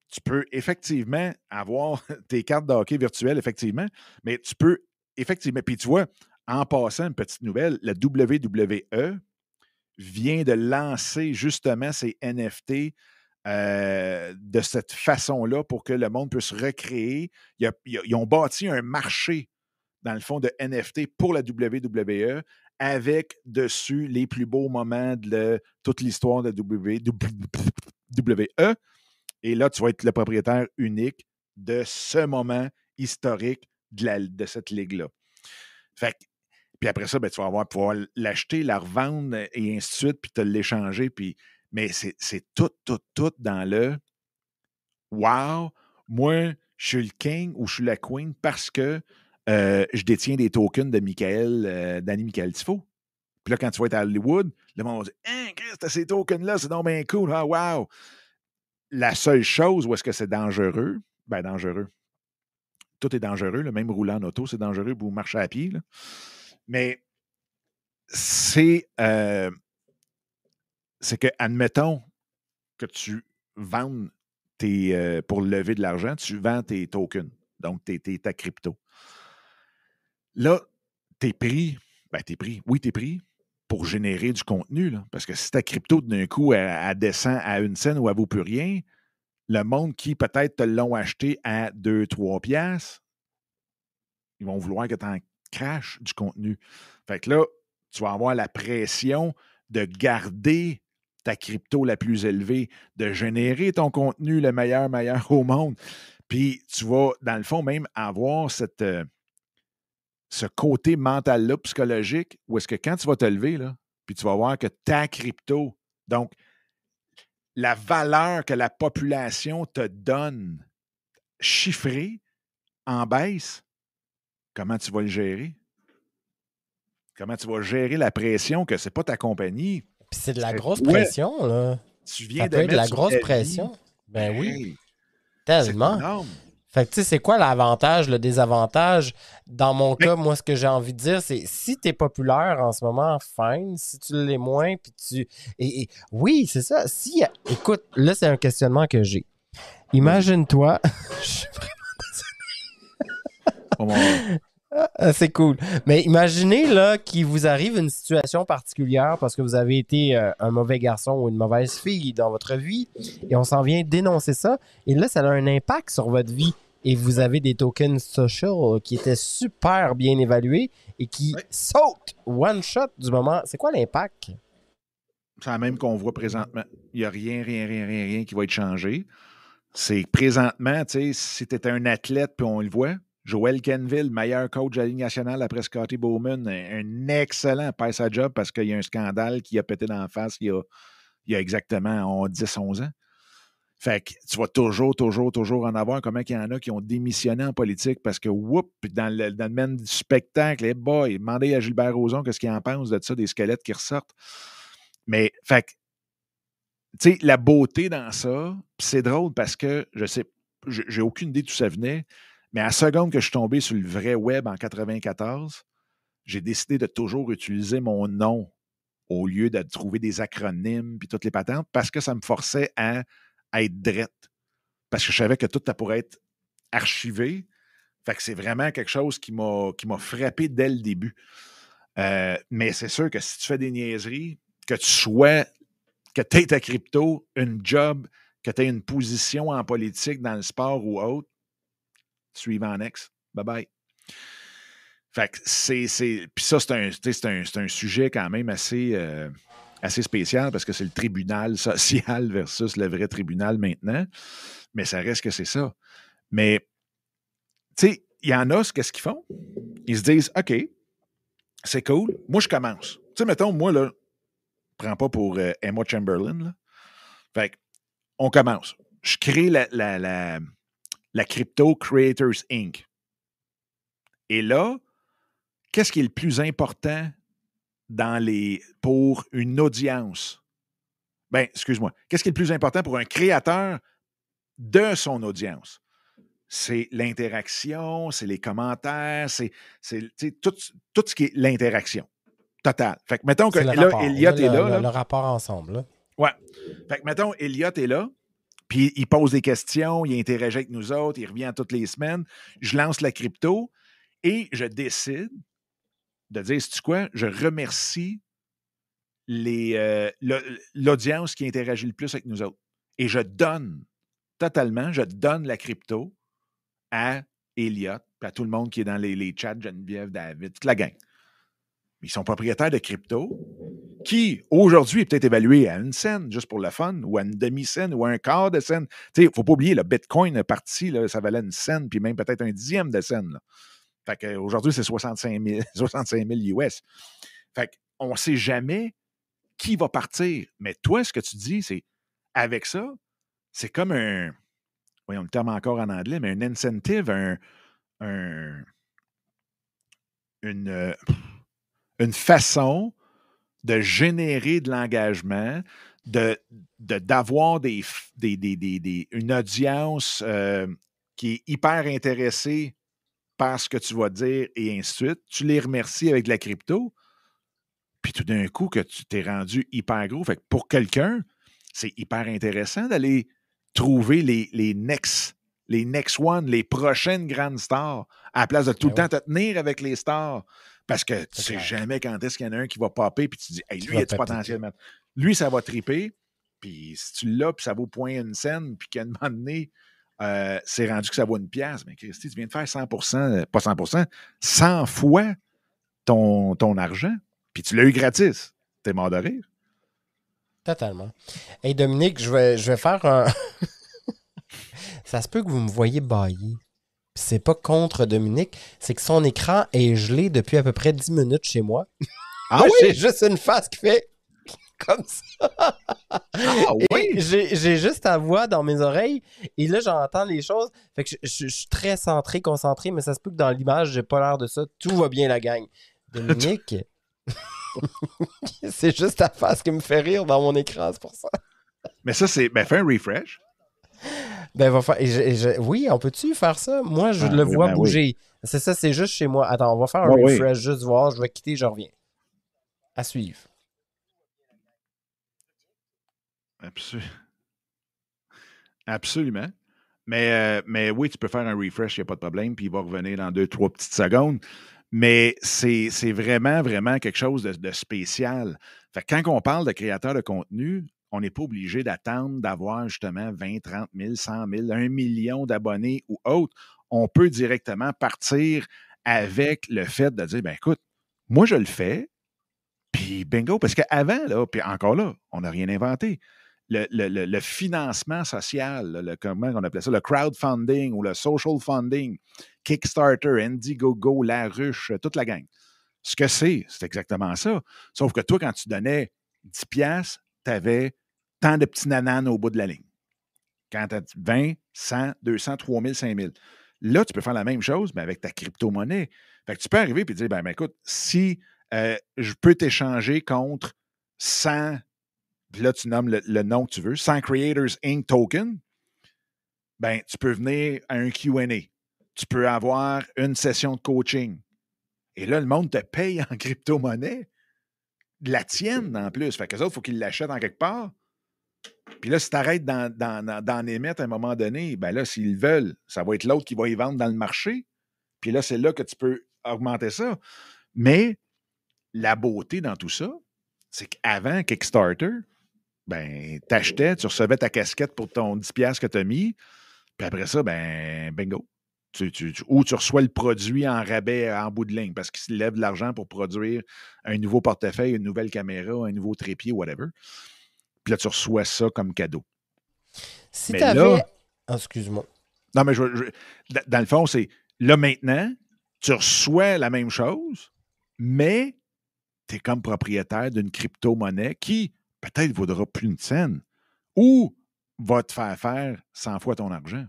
tu peux effectivement avoir tes cartes de hockey virtuelles, effectivement, mais tu peux effectivement, puis tu vois, en passant, une petite nouvelle, la WWE vient de lancer justement ces NFT euh, de cette façon-là pour que le monde puisse recréer. Ils, ont bâti un marché, dans le fond, de NFT pour la WWE avec dessus les plus beaux moments de toute l'histoire de WWE. Et là, tu vas être le propriétaire unique de ce moment historique de, la, cette ligue-là. Fait puis après ça, ben, tu vas avoir, pouvoir l'acheter, la revendre et ainsi de suite, puis te l'échanger. Mais c'est tout, tout, tout dans le Wow, moi, je suis le king ou je suis la queen parce que euh, je détiens des tokens de Michael, euh, Danny Michael Tifo. Puis là, quand tu vas être à Hollywood, le monde va dire Hein, Chris, t'as ces tokens-là, c'est donc bien cool, ah, wow. La seule chose où est-ce que c'est dangereux, ben dangereux. Tout est dangereux, le même rouler en auto, c'est dangereux pour marcher à pied. Là. Mais c'est euh, c'est que, admettons que tu vendes tes, euh, pour lever de l'argent, tu vends tes tokens, donc tes, tes, ta crypto. Là, t'es pris, ben t'es pris, oui, t'es pris pour générer du contenu, parce que si ta crypto d'un coup, elle, elle, descend à une scène ou elle vaut plus rien, le monde qui peut-être te l'ont acheté à 2-3 piastres, ils vont vouloir que tu en craches du contenu. Fait que là, tu vas avoir la pression de garder ta crypto la plus élevée, de générer ton contenu le meilleur, meilleur au monde. Puis tu vas, dans le fond, même avoir cette, euh, ce côté mental-là, psychologique, où est-ce que quand tu vas te lever, puis tu vas voir que ta crypto, donc la valeur que la population te donne chiffrée en baisse, comment tu vas le gérer? Comment tu vas gérer la pression que c'est pas ta compagnie?
Puis c'est de la grosse ouais. pression, là.
Tu viens
Ça
de
être de la grosse pression.
vie.
Ben oui,
Hey, c'est
tellement. Fait que tu sais, c'est quoi l'avantage, le désavantage? Dans mon cas, moi, ce que j'ai envie de dire, c'est si tu es populaire en ce moment, fine. Si tu l'es moins, puis tu. Et, et- oui, c'est ça. Si, écoute, là, c'est un questionnement que j'ai. Imagine-toi. Je suis
mon-
Ah, C'est cool. Mais imaginez là qu'il vous arrive une situation particulière parce que vous avez été euh, un mauvais garçon ou une mauvaise fille dans votre vie et on s'en vient dénoncer ça. Et là, ça a un impact sur votre vie. Et vous avez des tokens social qui étaient super bien évalués et qui sautent one shot du moment. C'est quoi l'impact?
C'est la même qu'on voit présentement. Il n'y a rien, rien, rien, rien, rien qui va être changé. C'est présentement, tu sais, si tu étais un athlète, puis on le voit, Joel Kenville, meilleur coach de la Ligue nationale après Scotty Bowman, un, excellent passe à job parce qu'il y a un scandale qui a pété dans la face il y a, exactement 10-11 ans. Fait que tu vas toujours, toujours, toujours en avoir. Comment il y en a qui ont démissionné en politique parce que, whoop, dans le, du spectacle, hey boy, demandez à Gilbert Rozon qu'est-ce qu'il en pense de ça, des squelettes qui ressortent. Mais, fait que, tu sais, la beauté dans ça, c'est drôle parce que, je sais, j'ai aucune idée d'où ça venait, mais à la seconde que je suis tombé sur le vrai web en 94, j'ai décidé de toujours utiliser mon nom au lieu de trouver des acronymes puis toutes les patentes parce que ça me forçait à être drette. Parce que je savais que tout ça pourrait être archivé. Fait c'est vraiment quelque chose qui m'a, qui m'a frappé dès le début. Euh, mais c'est sûr que si tu fais des niaiseries, que tu sois, que tu aies ta crypto, une job, que tu aies une position en politique, dans le sport ou autre, suivant ex. Bye bye. Fait que c'est. Puis ça, c'est un, un, un, sujet quand même assez. Euh, assez spécial parce que c'est le tribunal social versus le vrai tribunal maintenant. Mais ça reste que c'est ça. Mais, tu sais, il y en a, qu'est-ce qu'ils font? Ils se disent, OK, c'est cool, moi, je commence. Tu sais, mettons, moi, là, prends pas pour euh, Emma Chamberlain. Fait on commence. Je crée la, la, la Crypto Creators Inc. Et là, qu'est-ce qui est le plus important dans les, pour une audience? Ben, excuse-moi. Qu'est-ce qui est le plus important pour un créateur de son audience? C'est l'interaction, c'est les commentaires, c'est tout, tout ce qui est l'interaction totale. Fait que mettons que là, Elliot est là.
Le, rapport ensemble. Là.
Ouais. Fait que mettons, Elliot est là, il pose des questions, il interagit avec nous autres, il revient toutes les semaines. Je lance la crypto et je décide de dire, c'est quoi, je remercie euh, l'audience qui interagit le plus avec nous autres. Et je donne totalement, je donne la crypto à Elliott, à tout le monde qui est dans les, les chats, Geneviève, David, toute la gang. Ils sont propriétaires de crypto qui, aujourd'hui, est peut-être évalué à une scène, juste pour le fun, ou à une demi-scène, ou à un quart de scène. Il ne faut pas oublier, le Bitcoin est parti, ça valait une scène, puis même peut-être un dixième de scène. Là. Fait qu'aujourd'hui, c'est 65 000, 65 US. Fait qu'on ne sait jamais qui va partir. Mais toi, ce que tu dis, c'est avec ça, c'est comme un. Voyons le terme encore en anglais, mais un incentive, un, une, une façon de générer de l'engagement, de, d'avoir des, des, une audience euh, qui est hyper intéressée par ce que tu vas dire et ainsi de suite. Tu les remercies avec de la crypto, puis tout d'un coup que tu t'es rendu hyper gros. Fait que pour quelqu'un, c'est hyper intéressant d'aller trouver les, les next, les next one, les prochaines grandes stars, à la place de tout le ben temps te tenir avec les stars. Parce que tu sais jamais quand est-ce qu'il y en a un qui va popper, puis tu dis, hey, lui, il a du potentiel. Lui, ça va triper. Puis si tu l'as, puis ça vaut point une scène, puis qu'à un moment donné, euh, c'est rendu que ça vaut une pièce. Mais Christy, tu viens de faire 100% euh, pas 100% 100 fois ton, ton argent, puis tu l'as eu gratis. T'es mort de rire.
Totalement. Hey Dominique, je vais, je vais faire un. ça se peut que vous me voyez bailler. C'est pas contre Dominique, c'est que son écran est gelé depuis à peu près 10 minutes chez moi. Ah oui? J'ai juste une face qui fait comme ça. Ah oui? J'ai juste ta voix dans mes oreilles et là, j'entends les choses. Fait que je, suis très centré, concentré, mais ça se peut que dans l'image, j'ai pas l'air de ça. Tout va bien, la gang. Dominique, c'est juste ta face qui me fait rire dans mon écran, c'est pour ça.
Mais ça, c'est. Ben, fais un refresh.
Ben, va faire. Oui, on peut-tu faire ça? Moi, je ah le vois ben bouger. C'est ça, c'est juste chez moi. Attends, on va faire un refresh, juste voir. Je vais quitter, je reviens. À suivre.
Absolument. Mais, euh, mais oui, tu peux faire un refresh, il n'y a pas de problème, puis il va revenir dans deux, trois petites secondes. Mais c'est vraiment, vraiment quelque chose de, spécial. Fait quand on parle de créateur de contenu, on n'est pas obligé d'attendre d'avoir justement 20, 30 000, 100 000, 1 million d'abonnés ou autre. On peut directement partir avec le fait de dire, ben écoute, moi je le fais, puis bingo, parce qu'avant, là, puis encore là, on n'a rien inventé le, financement social, le, comment on appelait ça, le crowdfunding ou le social funding, Kickstarter, Indiegogo, La Ruche, toute la gang. Ce que c'est, c'est exactement ça. Sauf que toi, quand tu donnais 10 piastres, tu avais tant de petits nananes au bout de la ligne. Quand tu as 20, 100, 200, 3000, 5000. Là, tu peux faire la même chose, mais avec ta crypto-monnaie. Fait que tu peux arriver et dire, ben, ben écoute, si euh, je peux t'échanger contre 100 là, tu nommes le, nom que tu veux, 100 Creators Inc. Token, ben, tu peux venir à un QA. Tu peux avoir une session de coaching. Et là, le monde te paye en crypto-monnaie. La tienne en plus. Fait que ça, il faut qu'ils l'achètent en quelque part. Puis là, si tu arrêtes d'en émettre à un moment donné, ben là, s'ils veulent, ça va être l'autre qui va y vendre dans le marché. Puis là, c'est là que tu peux augmenter ça. Mais la beauté dans tout ça, c'est qu'avant Kickstarter, ben, t'achetais, tu recevais ta casquette pour ton 10$ que tu as mis, puis après ça, ben, bingo. ou tu reçois le produit en rabais en bout de ligne parce qu'il lève de l'argent pour produire un nouveau portefeuille, une nouvelle caméra, un nouveau trépied, whatever. Puis là, tu reçois ça comme cadeau.
Si tu avais. Ah, excuse-moi.
Non, mais je, dans le fond, c'est là maintenant, tu reçois la même chose, mais tu es comme propriétaire d'une crypto-monnaie qui, peut-être vaudra plus une scène ou va te faire faire 100 fois ton argent.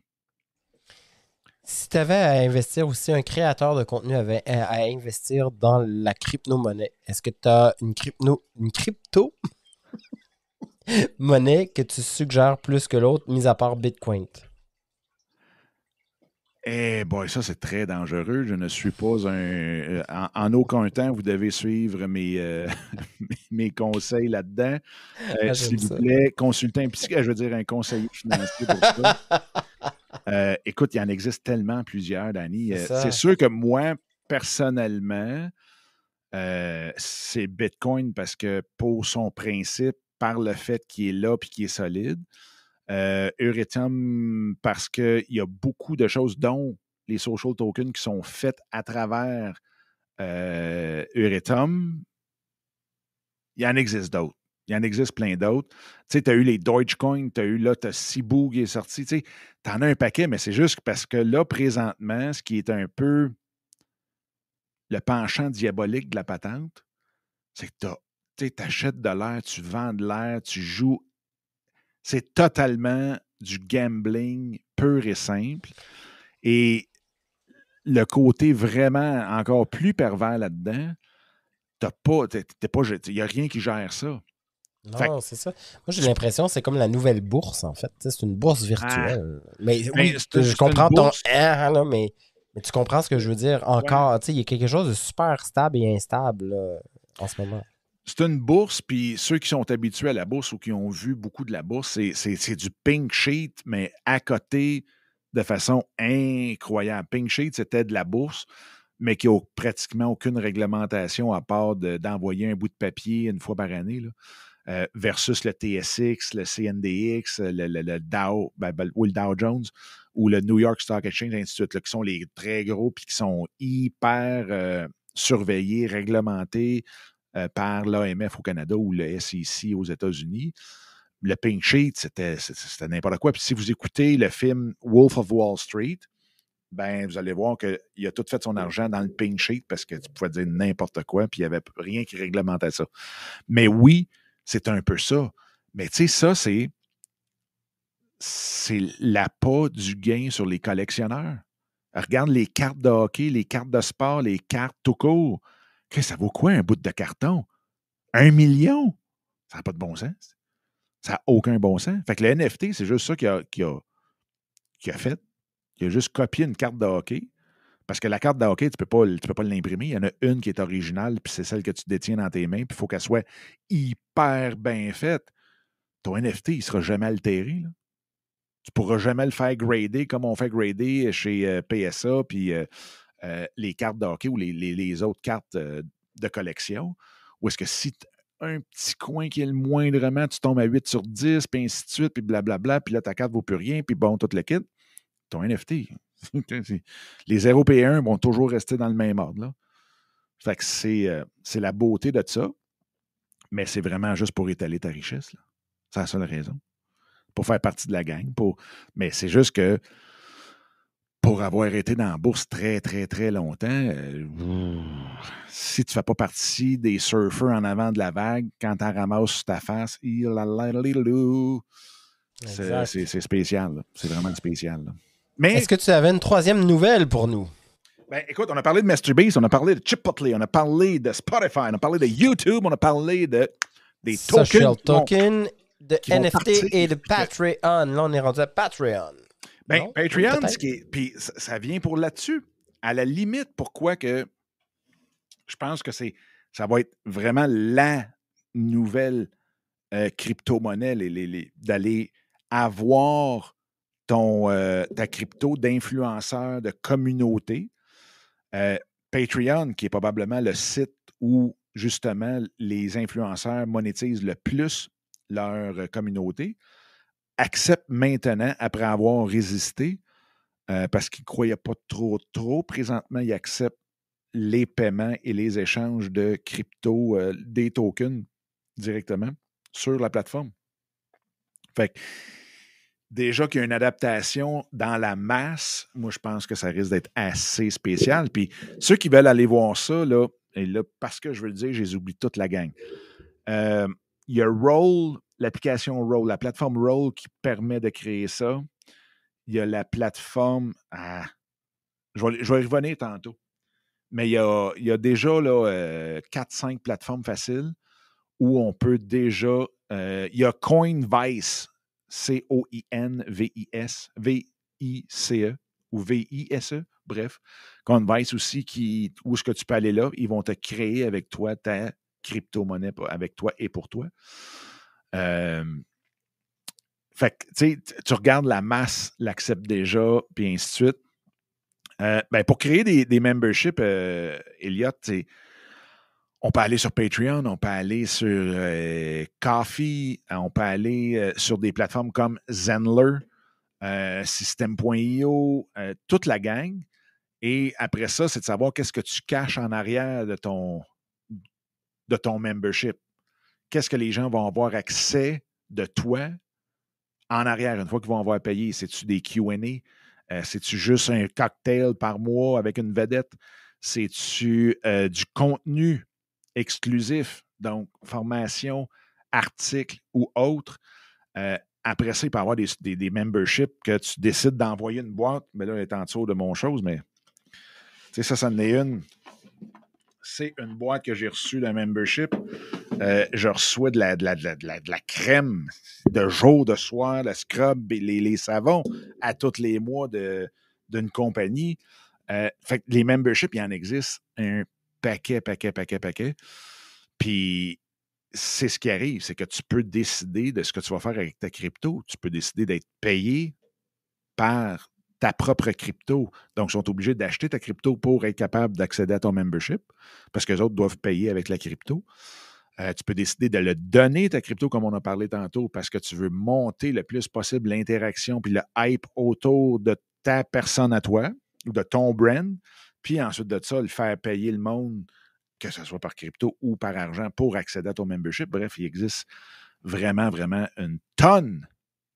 Si tu avais à investir aussi un créateur de contenu avait à investir dans la crypto-monnaie, est-ce que tu as une crypto, une crypto monnaie que tu suggères plus que l'autre, mis à part Bitcoin?
Eh boy, ça c'est très dangereux. Je ne suis pas un. Euh, en, aucun temps, vous devez suivre mes, euh, mes conseils là-dedans. Euh, ah, s'il vous plaît, consultez un psychiatre, je veux dire un conseiller financier pour ça. écoute, il y en existe tellement plusieurs, Danny. c'est sûr que moi, personnellement, c'est Bitcoin parce que pour son principe, par le fait qu'il est là et qu'il est solide, euh, parce qu'il y a beaucoup de choses, dont les social tokens, qui sont faites à travers euh, Il y en existe d'autres. Il y en existe plein d'autres. Tu sais, tu as eu les Dogecoin, tu as eu là, tu as Cebu qui est sorti. Tu sais, en as un paquet, mais c'est juste parce que là, présentement, ce qui est un peu le penchant diabolique de la patente, c'est que tu achètes de l'air, tu vends de l'air, tu joues c'est totalement du gambling pur et simple. Et le côté vraiment encore plus pervers là-dedans, t'as pas, pas, il n'y a rien qui gère ça.
Non, c'est ça. Moi, j'ai l'impression que c'est comme la nouvelle bourse, en fait. C'est une bourse ah. virtuelle. mais oui, je comprends ton hein, mais, tu comprends ce que je veux dire. Encore, il y a quelque chose de super stable et instable en ce moment
c'est une bourse, puis ceux qui sont habitués à la bourse ou qui ont vu beaucoup de la bourse, c'est du pink sheet, mais à côté de façon incroyable. Pink sheet, c'était de la bourse, mais qui n'a pratiquement aucune réglementation à part d'envoyer un bout de papier une fois par année. Euh, versus le TSX, le CNDX, le, Dow, ben, ben, le Dow Jones, ou le New York Stock Exchange, suite, qui sont les très gros puis qui sont hyper euh, surveillés, réglementés, euh, par l'AMF au Canada ou le SEC aux États-Unis. Le pink sheet, c'était n'importe quoi. Puis si vous écoutez le film Wolf of Wall Street, ben, vous allez voir qu'il a tout fait son argent dans le pink sheet parce que tu pouvais dire n'importe quoi, puis il n'y avait rien qui réglementait ça. Mais oui, c'est un peu ça. Mais tu sais, ça, c'est c'est l'appât du gain sur les collectionneurs. Regarde les cartes de hockey, les cartes de sport, les cartes tout court ça vaut quoi un bout de carton? Un million? Ça n'a pas de bon sens. Ça n'a aucun bon sens. Fait que le NFT, c'est juste ça qu'il a, a, fait. Il a juste copié une carte de hockey. Parce que la carte de hockey, tu ne peux pas, l'imprimer. Il y en a une qui est originale, puis c'est celle que tu détiens dans tes mains, puis il faut qu'elle soit hyper bien faite. Ton NFT, il ne sera jamais altéré. Tu ne pourras jamais le faire grader comme on fait grader chez euh, PSA, puis euh, les cartes de ou les, autres cartes euh, de collection, ou est-ce que si un petit coin qui est le moindrement, tu tombes à 8 sur 10, puis ainsi de suite, puis blablabla, puis là, ta carte ne vaut plus rien, puis bon, tout le kit, ton NFT. les 0 et 1 vont toujours rester dans le même ordre. Là. Fait que c'est, euh, la beauté de ça, mais c'est vraiment juste pour étaler ta richesse. C'est la seule raison. pour faire partie de la gang. Pour... Mais c'est juste que pour avoir été dans la bourse très, très, très longtemps, euh, si tu ne fais pas partie des surfeurs en avant de la vague, quand tu ramasses sur ta face, c'est spécial. C'est vraiment spécial.
Mais Est-ce que tu avais une troisième nouvelle pour nous?
Ben, écoute, on a parlé de MasterBeast, on a parlé de Chipotle, on a parlé de Spotify, on a parlé de YouTube, on a parlé de des
Social tokens, de NFT et de Patreon. Là, on est rendu à Patreon.
Ben, Patreon, ce qui est, puis ça vient pour là-dessus. À la limite, pourquoi que je pense que c'est ça va être vraiment la nouvelle euh, crypto-monnaie, d'aller avoir ton, euh, ta crypto d'influenceur, de communauté. Euh, Patreon, qui est probablement le site où justement les influenceurs monétisent le plus leur communauté, accepte maintenant, après avoir résisté, euh, parce qu'il ne croyait pas trop, trop, présentement, il accepte les paiements et les échanges de crypto, euh, des tokens directement sur la plateforme. Fait que, déjà qu'il y a une adaptation dans la masse, moi, je pense que ça risque d'être assez spécial. Puis ceux qui veulent aller voir ça, là, et là, parce que je veux le dire, je les oublie toute la gang. Euh, il y a Roll l'application Roll, la plateforme Roll qui permet de créer ça. Il y a la plateforme. Ah, je, vais, y revenir tantôt. Mais il y a, il y a déjà là, 4-5 euh, plateformes faciles où on peut déjà. Euh, il y a Coinvice, C-O-I-N-V-I-S, V-I-C-E ou V-I-S-E, bref. Coinvice aussi, qui, où est-ce que tu peux aller là? Ils vont te créer avec toi ta crypto-monnaie avec toi et pour toi fait que, tu regardes la masse, l'accepte déjà, puis ainsi de suite. Euh, ben, pour créer des, memberships, euh, Elliot, on peut aller sur Patreon, on peut aller sur euh, Coffee, on peut aller sur des plateformes comme Zenler, System.io, toute la gang. Et après ça, c'est de savoir qu'est-ce que tu caches en arrière de ton, de ton membership qu'est-ce que les gens vont avoir accès de toi en arrière? Une fois qu'ils vont avoir payé? C'est-tu des QA? Euh, C'est-tu juste un cocktail par mois avec une vedette? C'est-tu euh, du contenu exclusif, donc formation, article ou autre? Euh, après ça, il peut y avoir des, des, memberships que tu décides d'envoyer une boîte, mais là, elle est en dessous de mon chose, mais ça, ça en est une c'est une boîte que j'ai reçue d'un membership. Euh, je reçois de la, crème de jour, de soir, le scrub et les, savons à tous les mois d'une compagnie. Euh, les memberships, il en existe un paquet, paquet, paquet, paquet. Puis c'est ce qui arrive, c'est que tu peux décider de ce que tu vas faire avec ta crypto. Tu peux décider d'être payé par ta propre crypto. Donc, ils sont obligés d'acheter ta crypto pour être capable d'accéder à ton membership parce que les autres doivent payer avec la crypto. Euh, tu peux décider de le donner, ta crypto, comme on a parlé tantôt, parce que tu veux monter le plus possible l'interaction puis le hype autour de ta personne à toi ou de ton brand. Puis ensuite de ça, le faire payer le monde, que ce soit par crypto ou par argent, pour accéder à ton membership. Bref, il existe vraiment, vraiment une tonne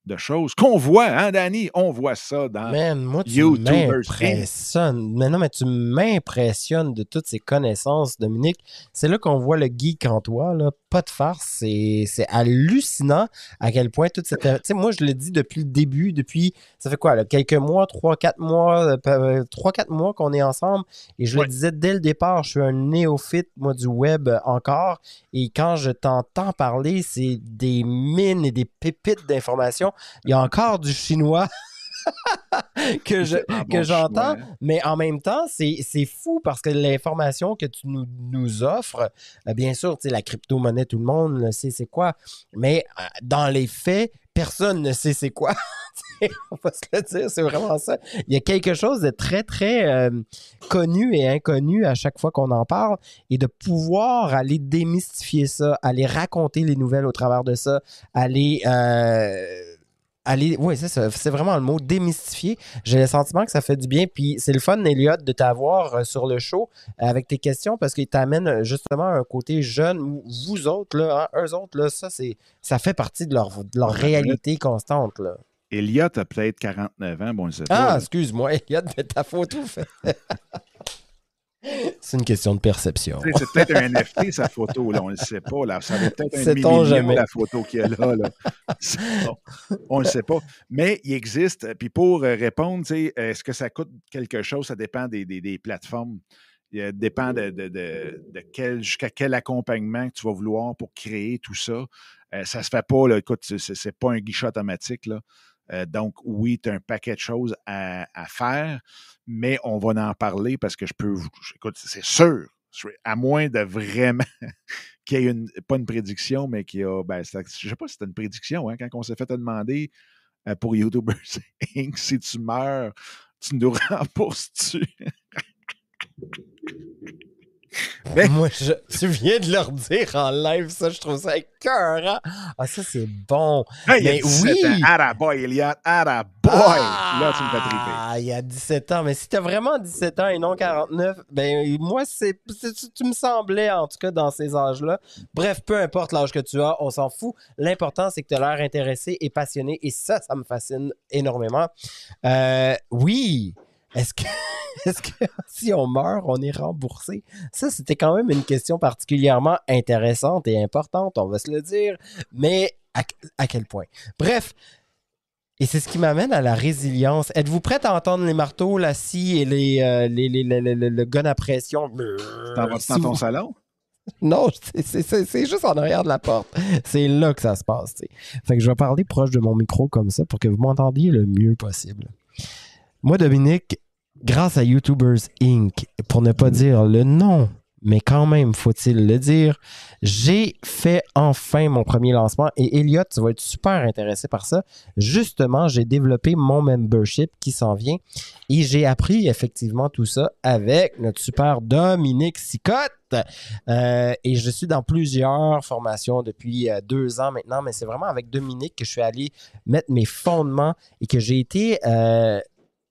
de choses qu'on voit, hein, Danny? On voit ça dans Man, moi, tu
m'impressionnes. Mais non, mais tu m'impressionnes de toutes ces connaissances, Dominique. C'est là qu'on voit le geek en toi, là. Pas de farce. C'est hallucinant à quel point toute cette. Tu sais, moi, je le dis depuis le début, depuis. Ça fait quoi, là, quelques mois, trois, quatre mois, euh, trois, quatre mois qu'on est ensemble. Et je le disais dès le départ, je suis un néophyte, moi, du web encore. Et quand je t'entends parler, c'est des mines et des pépites d'informations il y a encore du chinois. que je que j'entends, mais en même temps, c'est fou parce que l'information que tu nous, nous offres, euh, bien sûr, la crypto-monnaie, tout le monde le sait c'est quoi, mais euh, dans les faits, personne ne sait c'est quoi. On va se le dire, c'est vraiment ça. Il y a quelque chose de très, très euh, connu et inconnu à chaque fois qu'on en parle et de pouvoir aller démystifier ça, aller raconter les nouvelles au travers de ça, aller aller. Oui, c'est ça. C'est vraiment le mot démystifier. J'ai le sentiment que ça fait du bien. Puis c'est le fun, Elliot, de t'avoir euh, sur le show euh, avec tes questions parce qu'il t'amène euh, justement un côté jeune vous autres, là, hein, eux autres, là, ça, c'est, ça fait partie de leur, de leur réalité constante. Là.
Elliot a peut-être 49 ans, bon, je sais pas.
Ah, excuse-moi, Elliot, mais ta photo fait. c'est une question de perception.
C'est peut-être un NFT, sa photo, là, on ne le sait pas. Là. Ça vaut peut-être un million, la photo qu'il y a là. là. Bon. On ne le sait pas. Mais il existe. Puis pour euh, répondre, est-ce que ça coûte quelque chose? Ça dépend des, des- des plateformes. Il dépend de, de- de- de quel, jusqu'à quel accompagnement que tu vas vouloir pour créer tout ça. Euh, ça ne se fait pas, là. écoute, c'est pas un guichet automatique. Là. Euh, donc, oui, tu as un paquet de choses à, faire, mais on va en parler parce que je peux vous. Écoute, c'est sûr, à moins de vraiment qu'il y ait une, pas une prédiction, mais qu'il y a. Ben, je sais pas si c'était une prédiction, hein, quand on s'est fait demander euh, pour YouTubers Inc., si tu meurs, tu nous rembourses-tu? Mais-
Moi, je, tu viens de leur dire en live, ça, je trouve ça écœurant. Ah, ça, c'est bon.
Hey, il y a
Mais
17
oui!
ans. Atta boy, Elliot. Atta boy! Là, tu me fais triper.
Ah, il y a 17 ans. Mais si t'as vraiment 17 ans et non 49, ben moi, c'est, tu, tu me semblais, en tout cas, dans ces âges-là. Bref, peu importe l'âge que tu as, on s'en fout. L'important, c'est que tu as l'air intéressé et passionné. Et ça, ça me fascine énormément. Euh, oui. Est-ce que, est-ce que si on meurt, on est remboursé? Ça, c'était quand même une question particulièrement intéressante et importante, on va se le dire. Mais à, à quel point? Bref, et c'est ce qui m'amène à la résilience. Êtes-vous prête à entendre les marteaux, la scie et les, euh, les, les- le gun à pression?
T'en vas
Si
dans ton salon?
Non, c'est- juste en arrière de la porte. C'est là que ça se passe. Fait que je vais parler proche de mon micro comme ça pour que vous m'entendiez le mieux possible. Moi, Dominique, grâce à YouTubers Inc., pour ne pas dire le nom, mais quand même, faut-il le dire, j'ai fait enfin mon premier lancement et Elliot, tu vas être super intéressé par ça. Justement, j'ai développé mon membership qui s'en vient et j'ai appris effectivement tout ça avec notre super Dominique Sicotte. Euh, et je suis dans plusieurs formations depuis euh, deux ans maintenant, mais c'est vraiment avec Dominique que je suis allé mettre mes fondements et que j'ai été euh,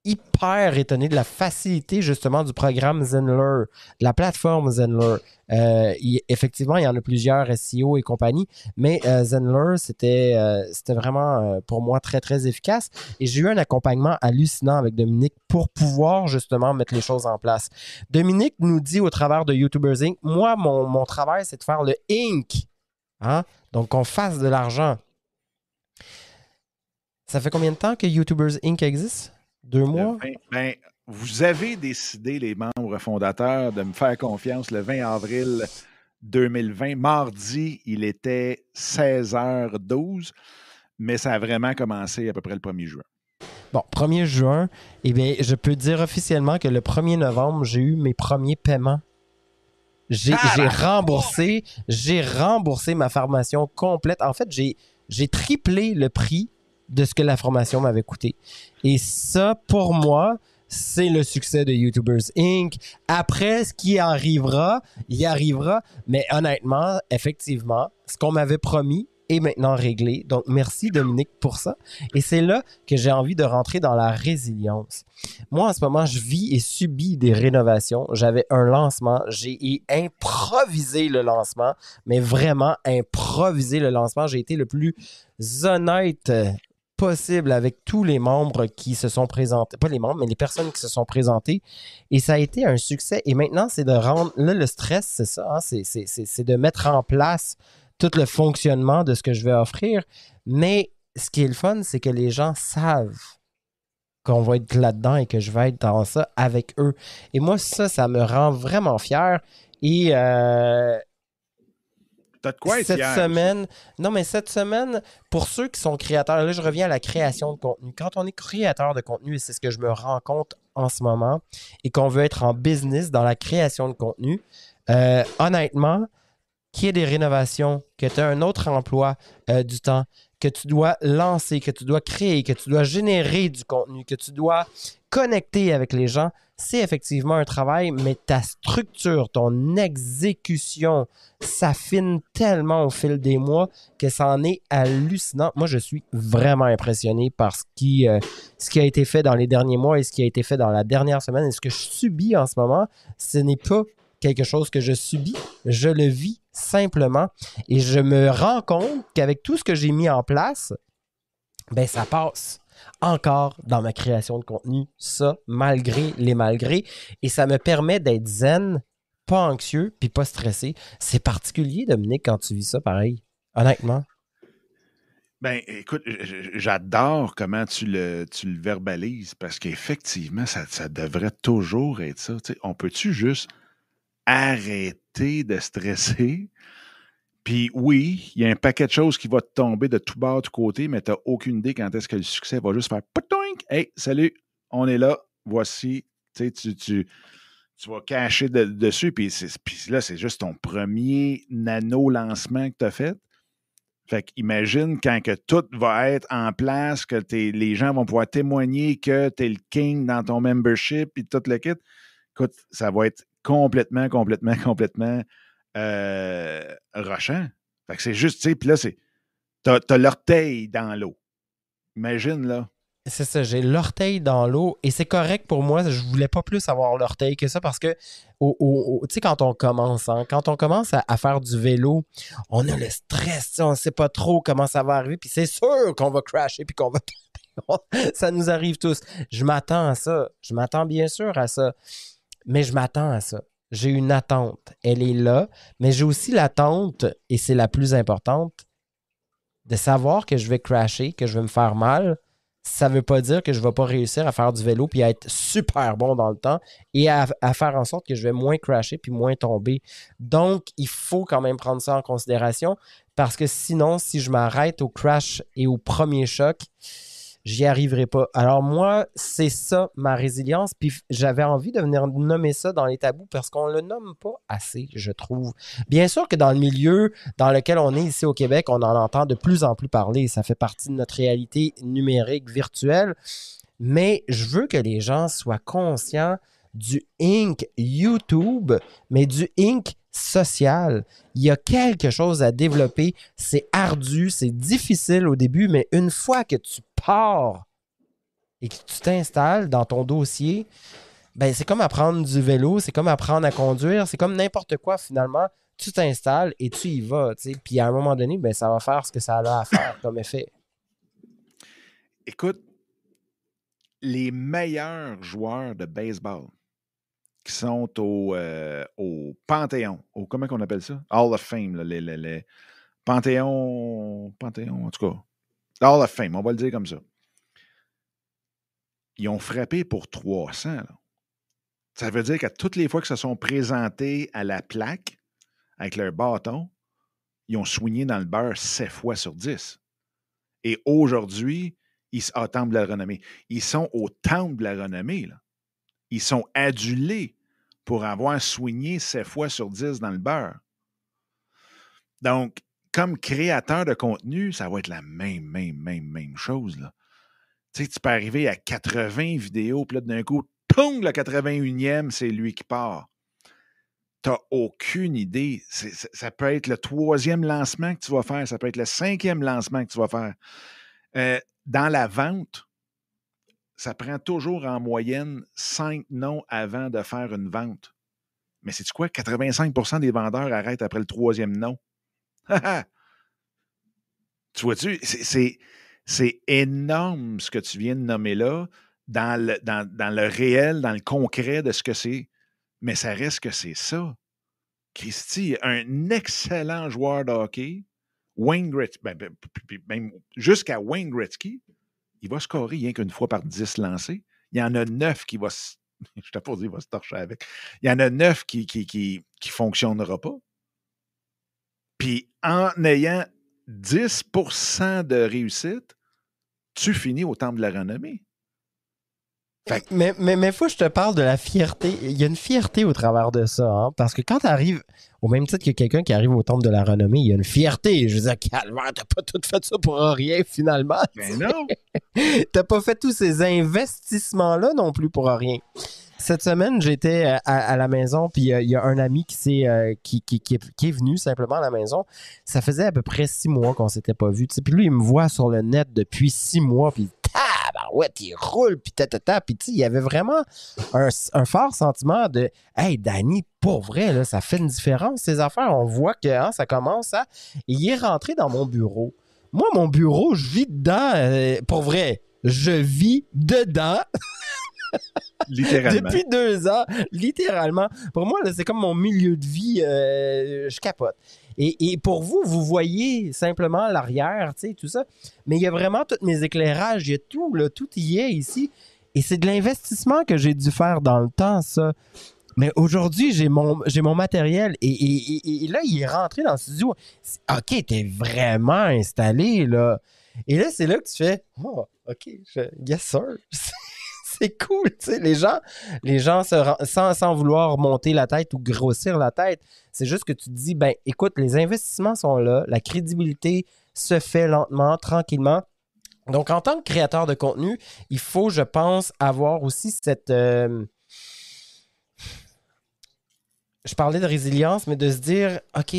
hyper étonné de la facilité justement du programme Zenler, de la plateforme Zenler. Euh, effectivement, il y en a plusieurs SEO et compagnie, mais euh, Zenler, c'était euh, c'était vraiment pour moi très très efficace et j'ai eu un accompagnement hallucinant avec Dominique pour pouvoir justement mettre les choses en place. Dominique nous dit au travers de YouTubers Inc., moi, mon, mon travail, c'est de faire le Inc. Hein? Donc, qu'on fasse de l'argent. Ça fait combien de temps que YouTubers Inc. existe? Deux mois?
Le 20 ben, vous avez décidé, les membres fondateurs, de me faire confiance le 20 avril 2020. Mardi, il était 16h12, mais ça a vraiment commencé à peu près le 1er juin.
Bon, 1er juin, eh bien, je peux dire officiellement que le 1er novembre, j'ai eu mes premiers paiements. J'ai
Ah, la
remboursé, j'ai remboursé ma formation complète. En fait, j'ai triplé le prix de ce que la formation m'avait coûté. Et ça, pour moi, c'est le succès de YouTubers Inc. Après, ce qui arrivera, il arrivera. Mais honnêtement, effectivement, ce qu'on m'avait promis est maintenant réglé. Donc, merci Dominique pour ça. Et c'est là que j'ai envie de rentrer dans la résilience. Moi, en ce moment, je vis et subis des rénovations. J'avais un lancement. J'ai improvisé le lancement, mais vraiment improvisé le lancement. J'ai été le plus honnête euh, possible avec tous les membres qui se sont présentés. Pas les membres, mais les personnes qui se sont présentées. Et ça a été un succès. Et maintenant, c'est de rendre... Là, le stress, c'est ça. hein, c'est- de mettre en place tout le fonctionnement de ce que je vais offrir. Mais ce qui est le fun, c'est que les gens savent qu'on va être là-dedans et que je vais être dans ça avec eux. Et moi, ça, ça me rend vraiment fier. Et euh,
T'as de quoi être
cette semaine, non, mais cette semaine, pour ceux qui sont créateurs, là, je reviens à la création de contenu. Quand on est créateur de contenu, et c'est ce que je me rends compte en ce moment, et qu'on veut être en business dans la création de contenu, euh, honnêtement, qu'il y ait des rénovations, que tu as un autre emploi euh, du temps, que tu dois lancer, que tu dois créer, que tu dois générer du contenu, que tu dois connecter avec les gens, c'est effectivement un travail, mais ta structure, ton exécution s'affine tellement au fil des mois que ça en est hallucinant. Moi, je suis vraiment impressionné par ce qui, euh, ce qui a été fait dans les derniers mois et ce qui a été fait dans la dernière semaine. Et ce que je subis en ce moment, ce n'est pas quelque chose que je subis, je le vis simplement et je me rends compte qu'avec tout ce que j'ai mis en place, ben ça passe encore dans ma création de contenu, ça, malgré les malgrés. Et ça me permet d'être zen, pas anxieux, puis pas stressé. C'est particulier, Dominique, quand tu vis ça pareil, honnêtement.
Ben, écoute, j'adore comment tu le, verbalises parce qu'effectivement, ça, ça, devrait toujours être ça. on peut-tu juste arrêter de stresser puis oui, il y a un paquet de choses qui vont te tomber de tout bas, de tout côté, mais tu n'as aucune idée quand est-ce que le succès va juste faire Poutoink! Hey, salut, on est là, voici. Tu, tu, tu, vas cacher dessus, puis, là, c'est juste ton premier nano-lancement que tu as fait. Fait qu'imagine quand que tout va être en place, que les gens vont pouvoir témoigner que tu es le king dans ton membership, puis tout le kit. Écoute, ça va être complètement, complètement, complètement euh, rochant. Fait que c'est juste, tu sais, puis là, c'est. T'as, as, l'orteil dans l'eau. Imagine, là.
C'est ça, j'ai l'orteil dans l'eau et c'est correct pour moi. Je voulais pas plus avoir l'orteil que ça parce que, tu sais, quand on commence, hein, quand on commence à, faire du vélo, on a le stress, on sait pas trop comment ça va arriver, puis c'est sûr qu'on va crasher puis qu'on va ça nous arrive tous. Je m'attends à ça. Je m'attends bien sûr à ça. Mais je m'attends à ça j'ai une attente. Elle est là, mais j'ai aussi l'attente, et c'est la plus importante, de savoir que je vais crasher, que je vais me faire mal. Ça ne veut pas dire que je ne vais pas réussir à faire du vélo puis à être super bon dans le temps et à, faire en sorte que je vais moins crasher puis moins tomber. Donc, il faut quand même prendre ça en considération parce que sinon, si je m'arrête au crash et au premier choc, j'y arriverai pas. Alors moi, c'est ça ma résilience. Puis j'avais envie de venir nommer ça dans les tabous parce qu'on le nomme pas assez, je trouve. Bien sûr que dans le milieu dans lequel on est ici au Québec, on en entend de plus en plus parler. Ça fait partie de notre réalité numérique virtuelle. Mais je veux que les gens soient conscients du Inc. YouTube, mais du Inc social. Il y a quelque chose à développer. C'est ardu, c'est difficile au début, mais une fois que tu pars et que tu t'installes dans ton dossier, ben c'est comme apprendre du vélo, c'est comme apprendre à conduire, c'est comme n'importe quoi finalement. Tu t'installes et tu y vas. Puis à un moment donné, ben, ça va faire ce que ça a à faire comme effet.
Écoute, les meilleurs joueurs de baseball, sont au, euh, au Panthéon, au, comment on appelle ça? Hall of Fame, les, les, Panthéon, Panthéon, en tout cas. Hall of Fame, on va le dire comme ça. Ils ont frappé pour 300. Là. Ça veut dire qu'à toutes les fois que se sont présentés à la plaque avec leur bâton, ils ont soigné dans le beurre 7 fois sur 10. Et aujourd'hui, ils sont au temple de la renommée. Ils sont au temple de la renommée. Ils sont adulés pour avoir soigné 7 fois sur 10 dans le beurre. Donc, comme créateur de contenu, ça va être la même, même, même, même chose. Tu sais, tu peux arriver à 80 vidéos, puis là, d'un coup, pong, le 81e, c'est lui qui part. Tu n'as aucune idée. ça peut être le troisième lancement que tu vas faire, ça peut être le cinquième lancement que tu vas faire. Euh, dans la vente, ça prend toujours en moyenne cinq noms avant de faire une vente. Mais c'est quoi? 85% des vendeurs arrêtent après le troisième nom. tu vois-tu? C'est énorme ce que tu viens de nommer là, dans le, dans, le réel, dans le concret de ce que c'est. Mais ça reste que c'est ça. Christy, un excellent joueur de hockey, Wayne Gretzky, ben, ben, jusqu'à Wayne Gretzky, il va scorer rien qu'une fois par 10 lancés. Il y en a neuf qui va se. Je t'ai pas dit, il va se torcher avec. Il y en a neuf qui ne qui, qui, qui fonctionnera pas. Puis en ayant 10% de réussite, tu finis au temple de la renommée.
Mais, mais, mais faut que je te parle de la fierté. Il y a une fierté au travers de ça. Hein, parce que quand tu arrives Au même titre que quelqu'un qui arrive au temple de la renommée, il y a une fierté. Je veux dire, calvaire, t'as pas tout fait ça pour rien finalement.
Mais non!
t'as pas fait tous ces investissements-là non plus pour rien. Cette semaine, j'étais à, à la maison, puis il y a un ami qui, s'est, euh, qui, qui, qui, est, qui est venu simplement à la maison. Ça faisait à peu près six mois qu'on s'était pas vu. Puis lui, il me voit sur le net depuis six mois, puis ouais, il roule, puis ta, Puis il y avait vraiment un, un, fort sentiment de Hey, Danny, pour vrai, là, ça fait une différence, ces affaires. On voit que hein, ça commence à. il est rentré dans mon bureau. Moi, mon bureau, je vis dedans. Euh, pour vrai, je vis dedans.
littéralement.
Depuis deux ans, littéralement. Pour moi, c'est comme mon milieu de vie. Euh, je capote. Et, pour vous, vous voyez simplement l'arrière, tu sais, tout ça. Mais il y a vraiment tous mes éclairages, il y a tout, tout y est ici. Et c'est de l'investissement que j'ai dû faire dans le temps, ça. Mais aujourd'hui, j'ai mon, matériel et, là, il est rentré dans le studio. OK, t'es vraiment installé, là. Et là, c'est là que tu fais Oh, OK, yes, sir. c'est cool, tu sais. Les gens, les gens sans, sans, vouloir monter la tête ou grossir la tête, c'est juste que tu te dis, ben, écoute, les investissements sont là, la crédibilité se fait lentement, tranquillement. Donc, en tant que créateur de contenu, il faut, je pense, avoir aussi cette. Euh, je parlais de résilience, mais de se dire, OK,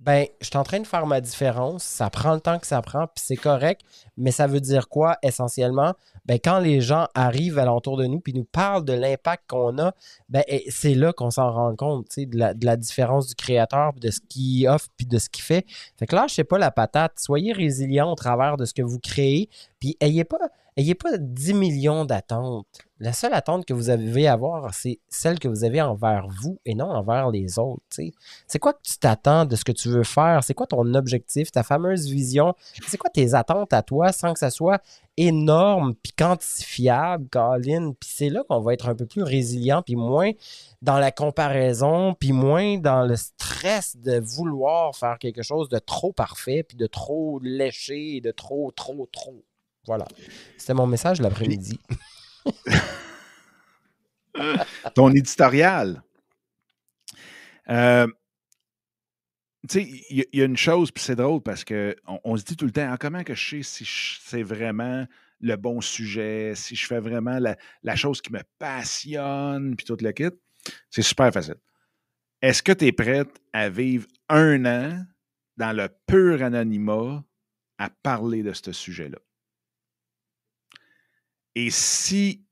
ben, je suis en train de faire ma différence, ça prend le temps que ça prend, puis c'est correct, mais ça veut dire quoi essentiellement? Ben, quand les gens arrivent alentour de nous puis nous parlent de l'impact qu'on a, ben, c'est là qu'on s'en rend compte, de la, de la différence du créateur, de ce qu'il offre, puis de ce qu'il fait. Fait que sais pas la patate, soyez résilient au travers de ce que vous créez, puis ayez pas, ayez pas 10 millions d'attentes. La seule attente que vous avez à avoir, c'est celle que vous avez envers vous et non envers les autres. C'est quoi que tu t'attends de ce que tu veux faire? C'est quoi ton objectif, ta fameuse vision? C'est quoi tes attentes à toi sans que ça soit énorme puis quantifiable, Colin? Puis c'est là qu'on va être un peu plus résilient puis moins dans la comparaison puis moins dans le stress de vouloir faire quelque chose de trop parfait puis de trop léché et de trop, trop, trop. Voilà. C'était mon message l'après-midi.
Ton éditorial. Euh, tu sais, il y, a une chose, puis c'est drôle parce qu'on on se dit tout le temps, ah, comment que je sais si c'est vraiment le bon sujet, si je fais vraiment la, chose qui me passionne, puis tout le kit. C'est super facile. Est-ce que tu es prête à vivre un an dans le pur anonymat à parler de ce sujet-là? Et si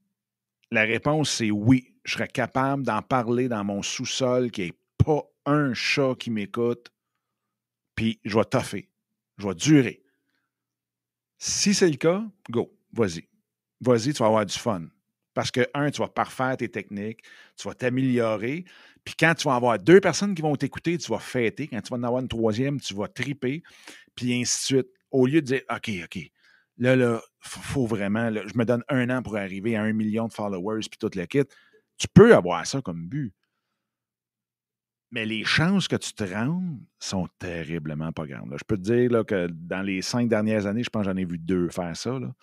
la réponse est oui, je serais capable d'en parler dans mon sous-sol, qui n'est pas un chat qui m'écoute, puis je vais toffer, je vais durer. Si c'est le cas, go, vas-y. Vas-y, tu vas avoir du fun. Parce que, un, tu vas parfaire tes techniques, tu vas t'améliorer. Puis quand tu vas avoir deux personnes qui vont t'écouter, tu vas fêter. Quand tu vas en avoir une troisième, tu vas triper. Puis ainsi de suite. Au lieu de dire, OK, OK, Là, là, faut, vraiment, je me donne un an pour arriver à un million de followers puis tout le kit. Tu peux avoir ça comme but. Mais les chances que tu te rendes sont terriblement pas grandes. Je peux te dire que dans les cinq dernières années, je pense que j'en ai vu deux faire ça. Là.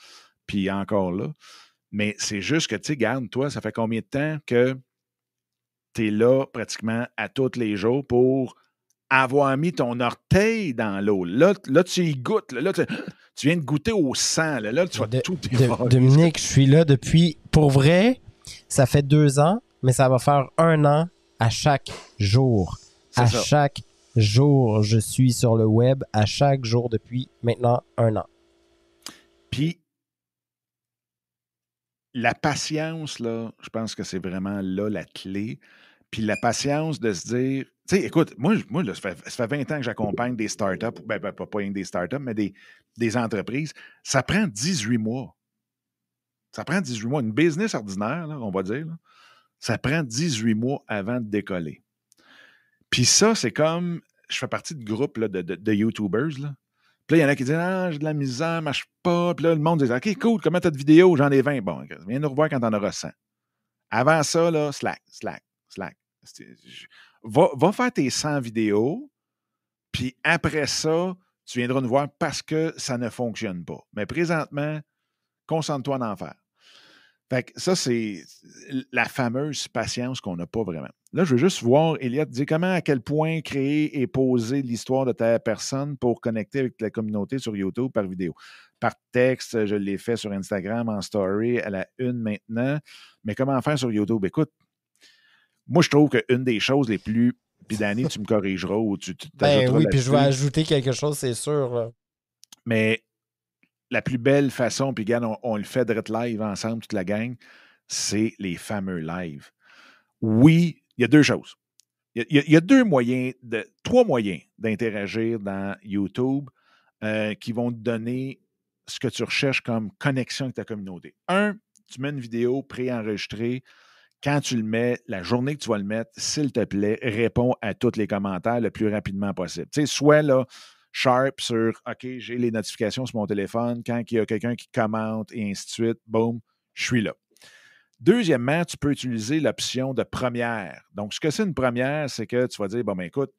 Puis encore là. Mais c'est juste que, tu sais, garde, toi, ça fait combien de temps que tu es là pratiquement à tous les jours pour avoir mis ton orteil dans l'eau. Là, là, tu y goûtes. Là, tu, viens de goûter au sang. Là, tu vas tout
Dominique, je suis là depuis, pour vrai, ça fait deux ans, mais ça va faire un an à chaque jour. À chaque jour, je suis sur le web, à chaque jour depuis maintenant un an.
Puis, la patience, là, je pense que c'est vraiment là la clé. Puis la patience de se dire, tu sais, écoute, moi, moi ça, fait, 20 ans que j'accompagne des startups, ben, ben, pas, des startups, mais des, des entreprises. Ça prend 18 mois. Ça prend 18 mois. Une business ordinaire, on va dire, ça prend 18 mois avant de décoller. Puis ça, c'est comme, je fais partie de groupe de, de, de, YouTubers. Là. Puis là, il y en a qui disent Ah, j'ai de la misère, marche pas. Puis là, le monde dit OK, cool, comment t'as de vidéos? J'en ai 20. Bon, viens nous revoir quand t'en auras 100. Avant ça, là, slack, slack, slack. Va, faire tes 100 vidéos, puis après ça, tu viendras nous voir parce que ça ne fonctionne pas. Mais présentement, concentre-toi en faire. Fait que ça, c'est la fameuse patience qu'on n'a pas vraiment. Là, je veux juste voir, Elliot, dire comment, à quel point créer et poser l'histoire de ta personne pour connecter avec la communauté sur YouTube par vidéo. Par texte, je l'ai fait sur Instagram, en story, à la une maintenant. Mais comment faire sur YouTube? Écoute, moi, je trouve qu'une des choses les plus. Puis, Danny, tu me corrigeras ou tu.
ben oui, puis je vais ajouter quelque chose, c'est sûr.
Mais la plus belle façon, puis regarde, on, le fait de live ensemble, toute la gang, c'est les fameux lives. Oui, il y a deux choses. Il y, a, deux moyens, de, trois moyens d'interagir dans YouTube euh, qui vont te donner ce que tu recherches comme connexion avec ta communauté. Un, tu mets une vidéo préenregistrée. Quand tu le mets, la journée que tu vas le mettre, s'il te plaît, réponds à tous les commentaires le plus rapidement possible. Tu sais, soit là, sharp sur OK, j'ai les notifications sur mon téléphone. Quand il y a quelqu'un qui commente et ainsi de suite, boum, je suis là. Deuxièmement, tu peux utiliser l'option de première. Donc, ce que c'est une première, c'est que tu vas dire bon, ben écoute,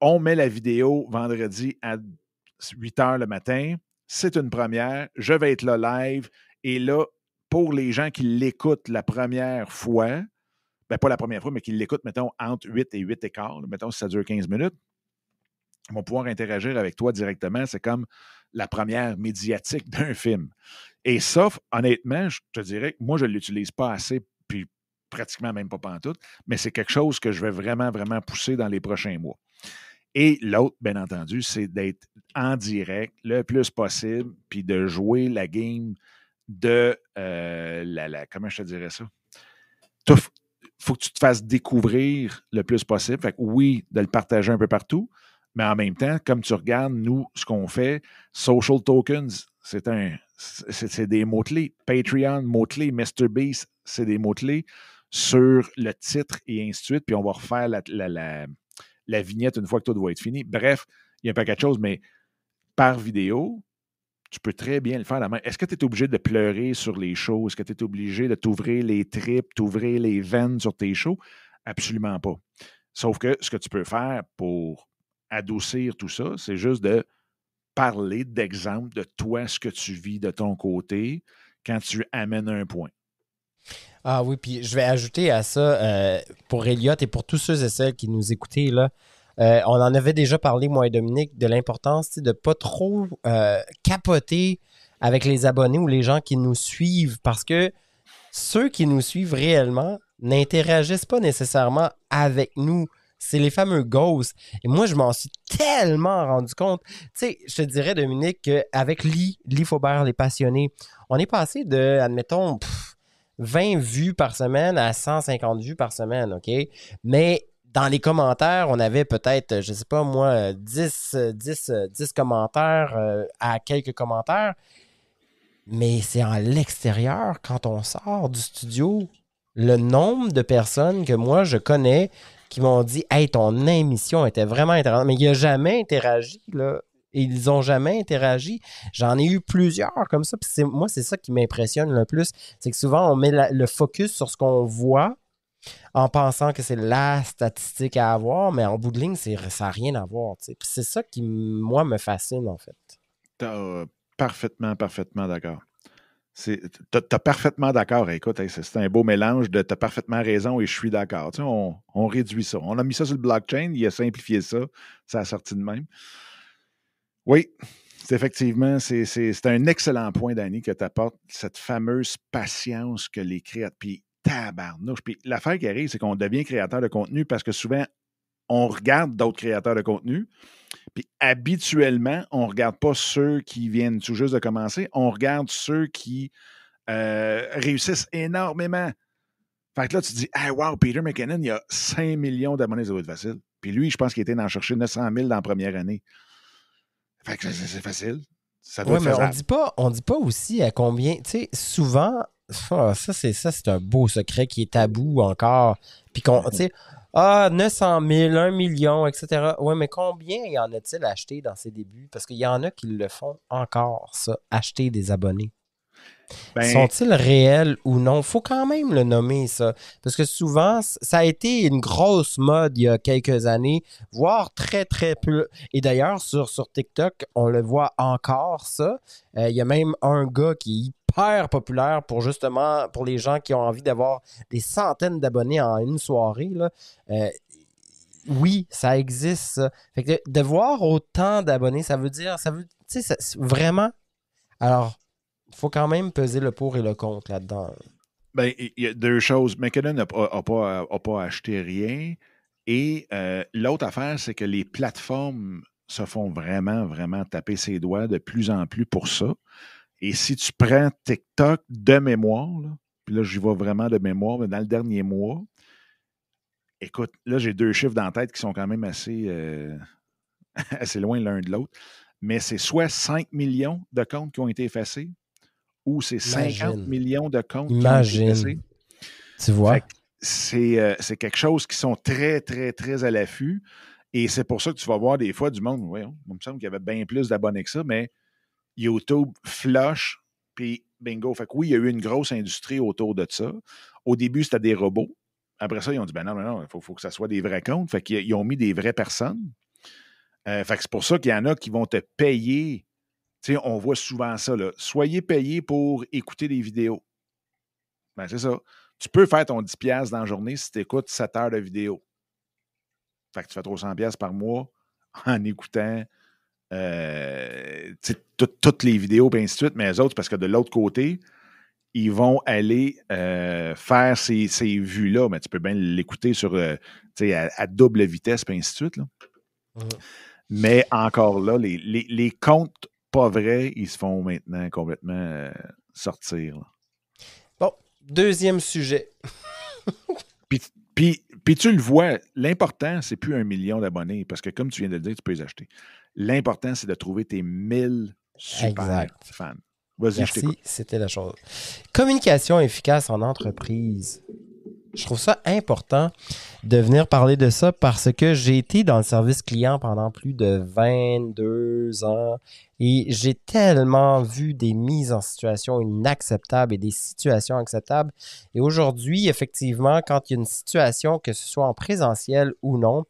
on met la vidéo vendredi à 8 heures le matin. C'est une première. Je vais être là live. Et là, pour les gens qui l'écoutent la première fois, ben pas la première fois, mais qui l'écoutent, mettons, entre 8 et 8 et quart, mettons, si ça dure 15 minutes, vont pouvoir interagir avec toi directement. C'est comme la première médiatique d'un film. Et ça, honnêtement, je te dirais que moi, je ne l'utilise pas assez, puis pratiquement même pas pantoute, mais c'est quelque chose que je vais vraiment, vraiment pousser dans les prochains mois. Et l'autre, bien entendu, c'est d'être en direct le plus possible, puis de jouer la game de euh, la, Comment je te dirais ça? Il faut que tu te fasses découvrir le plus possible. Oui, de le partager un peu partout, mais en même temps, comme tu regardes, nous, ce qu'on fait, social tokens, c'est un c'est des mots-clés. Patreon, mots-clés, MrBeast, c'est des mots-clés sur le titre et ainsi de suite. Puis on va refaire la, la, vignette une fois que tout va être fini. Bref, il y a un paquet de choses, mais par vidéo, tu peux très bien le faire la main. Est-ce que tu es obligé de pleurer sur les shows? Est-ce que tu es obligé de t'ouvrir les tripes, t'ouvrir les veines sur tes shows? Absolument pas. Sauf que ce que tu peux faire pour adoucir tout ça, c'est juste de parler d'exemple de toi, ce que tu vis de ton côté quand tu amènes un point.
Ah oui, puis je vais ajouter à ça, euh, pour Elliot et pour tous ceux et celles qui nous écoutaient, là, euh, on en avait déjà parlé, moi et Dominique, de l'importance de ne pas trop euh, capoter avec les abonnés ou les gens qui nous suivent parce que ceux qui nous suivent réellement n'interagissent pas nécessairement avec nous c'est les fameux ghosts. Et moi, je m'en suis tellement rendu compte. Tu sais, je te dirais, Dominique, qu'avec Lee, Lee Faubert, les passionnés, on est passé de, admettons, 20 vues par semaine à 150 vues par semaine, OK? Mais dans les commentaires, on avait peut-être, je sais pas moi, 10, 10, 10 commentaires euh, à quelques commentaires. Mais c'est en l'extérieur, quand on sort du studio, le nombre de personnes que moi je connais qui m'ont dit Hey, ton émission était vraiment intéressante. Mais il n'a jamais interagi, là. ils n'ont jamais interagi. J'en ai eu plusieurs comme ça. Puis moi, c'est ça qui m'impressionne le plus. C'est que souvent, on met le focus sur ce qu'on voit en pensant que c'est la statistique à avoir, mais en bout de ligne, ça n'a rien à voir. c'est ça qui, moi, me fascine, en fait.
Euh, parfaitement, parfaitement d'accord. Tu as, parfaitement d'accord. Écoute, c'est un beau mélange de tu as parfaitement raison et je suis d'accord. on, réduit ça. On a mis ça sur le blockchain, il a simplifié ça, ça a sorti de même. Oui, effectivement, c'est un excellent point, Danny, que tu apportes cette fameuse patience que les créateurs. Tabarnouche. Puis l'affaire qui arrive, c'est qu'on devient créateur de contenu parce que souvent, on regarde d'autres créateurs de contenu. Puis habituellement, on ne regarde pas ceux qui viennent tout juste de commencer, on regarde ceux qui euh, réussissent énormément. Fait que là, tu te dis, ah, wow, Peter McKinnon, il y a 5 millions d'abonnés, ça va être facile. Puis lui, je pense qu'il était d'en chercher 900 000 dans la première année. Fait que c'est facile. Ça doit
ouais, mais on dit pas, on dit pas aussi à combien, tu sais, souvent, ça, c'est ça, c'est un beau secret qui est tabou encore. Puis qu'on, tu sais, ah, 900 000, 1 million, etc. Oui, mais combien y en a-t-il acheté dans ses débuts? Parce qu'il y en a qui le font encore, ça, acheter des abonnés. Ben Sont-ils réels ou non? faut quand même le nommer, ça. Parce que souvent, ça a été une grosse mode il y a quelques années, voire très, très peu. Et d'ailleurs, sur, sur TikTok, on le voit encore, ça. Euh, il y a même un gars qui populaire pour justement pour les gens qui ont envie d'avoir des centaines d'abonnés en une soirée. Euh, oui, ça existe. Fait que de, voir autant d'abonnés, ça veut dire, ça veut, tu vraiment. Alors, il faut quand même peser le pour et le contre là-dedans.
Ben, il y a deux choses. McKinnon n'a pas, pas, acheté rien. Et euh, l'autre affaire, c'est que les plateformes se font vraiment, vraiment taper ses doigts de plus en plus pour ça. Et si tu prends TikTok de mémoire, puis là, j'y vais vraiment de mémoire, mais dans le dernier mois, écoute, là, j'ai deux chiffres dans la tête qui sont quand même assez, euh, assez loin l'un de l'autre. Mais c'est soit 5 millions de comptes qui ont été effacés ou c'est 50 millions de comptes qui ont été effacés.
Tu vois?
Euh, c'est quelque chose qui sont très, très, très à l'affût. Et c'est pour ça que tu vas voir des fois du monde, oui, il me semble qu'il y avait bien plus d'abonnés que ça, mais YouTube flush, puis bingo. Fait que oui, il y a eu une grosse industrie autour de ça. Au début, c'était des robots. Après ça, ils ont dit, ben non, non, non, il faut, que ça soit des vrais comptes. Fait qu'ils ont mis des vraies personnes. Euh, fait que c'est pour ça qu'il y en a qui vont te payer. Tu sais, on voit souvent ça, là. Soyez payés pour écouter des vidéos. Ben, c'est ça. Tu peux faire ton 10$ dans la journée si tu écoutes 7 heures de vidéo. Fait que tu fais 300$ par mois en écoutant euh, toutes les vidéos, et ainsi de suite. Mais les autres, parce que de l'autre côté, ils vont aller euh, faire ces, vues-là, mais tu peux bien l'écouter sur euh, à, double vitesse, et ainsi de suite. Là. Mmh. Mais encore là, les, les, comptes pas vrais, ils se font maintenant complètement sortir.
Bon, deuxième sujet.
puis, puis, tu le vois, l'important, c'est plus un million d'abonnés, parce que comme tu viens de le dire, tu peux les acheter. L'important, c'est de trouver tes 1000 super fans.
Merci, c'était la chose. Communication efficace en entreprise. Je trouve ça important de venir parler de ça parce que j'ai été dans le service client pendant plus de 22 ans et j'ai tellement vu des mises en situation inacceptables et des situations acceptables. Et aujourd'hui, effectivement, quand il y a une situation, que ce soit en présentiel ou non,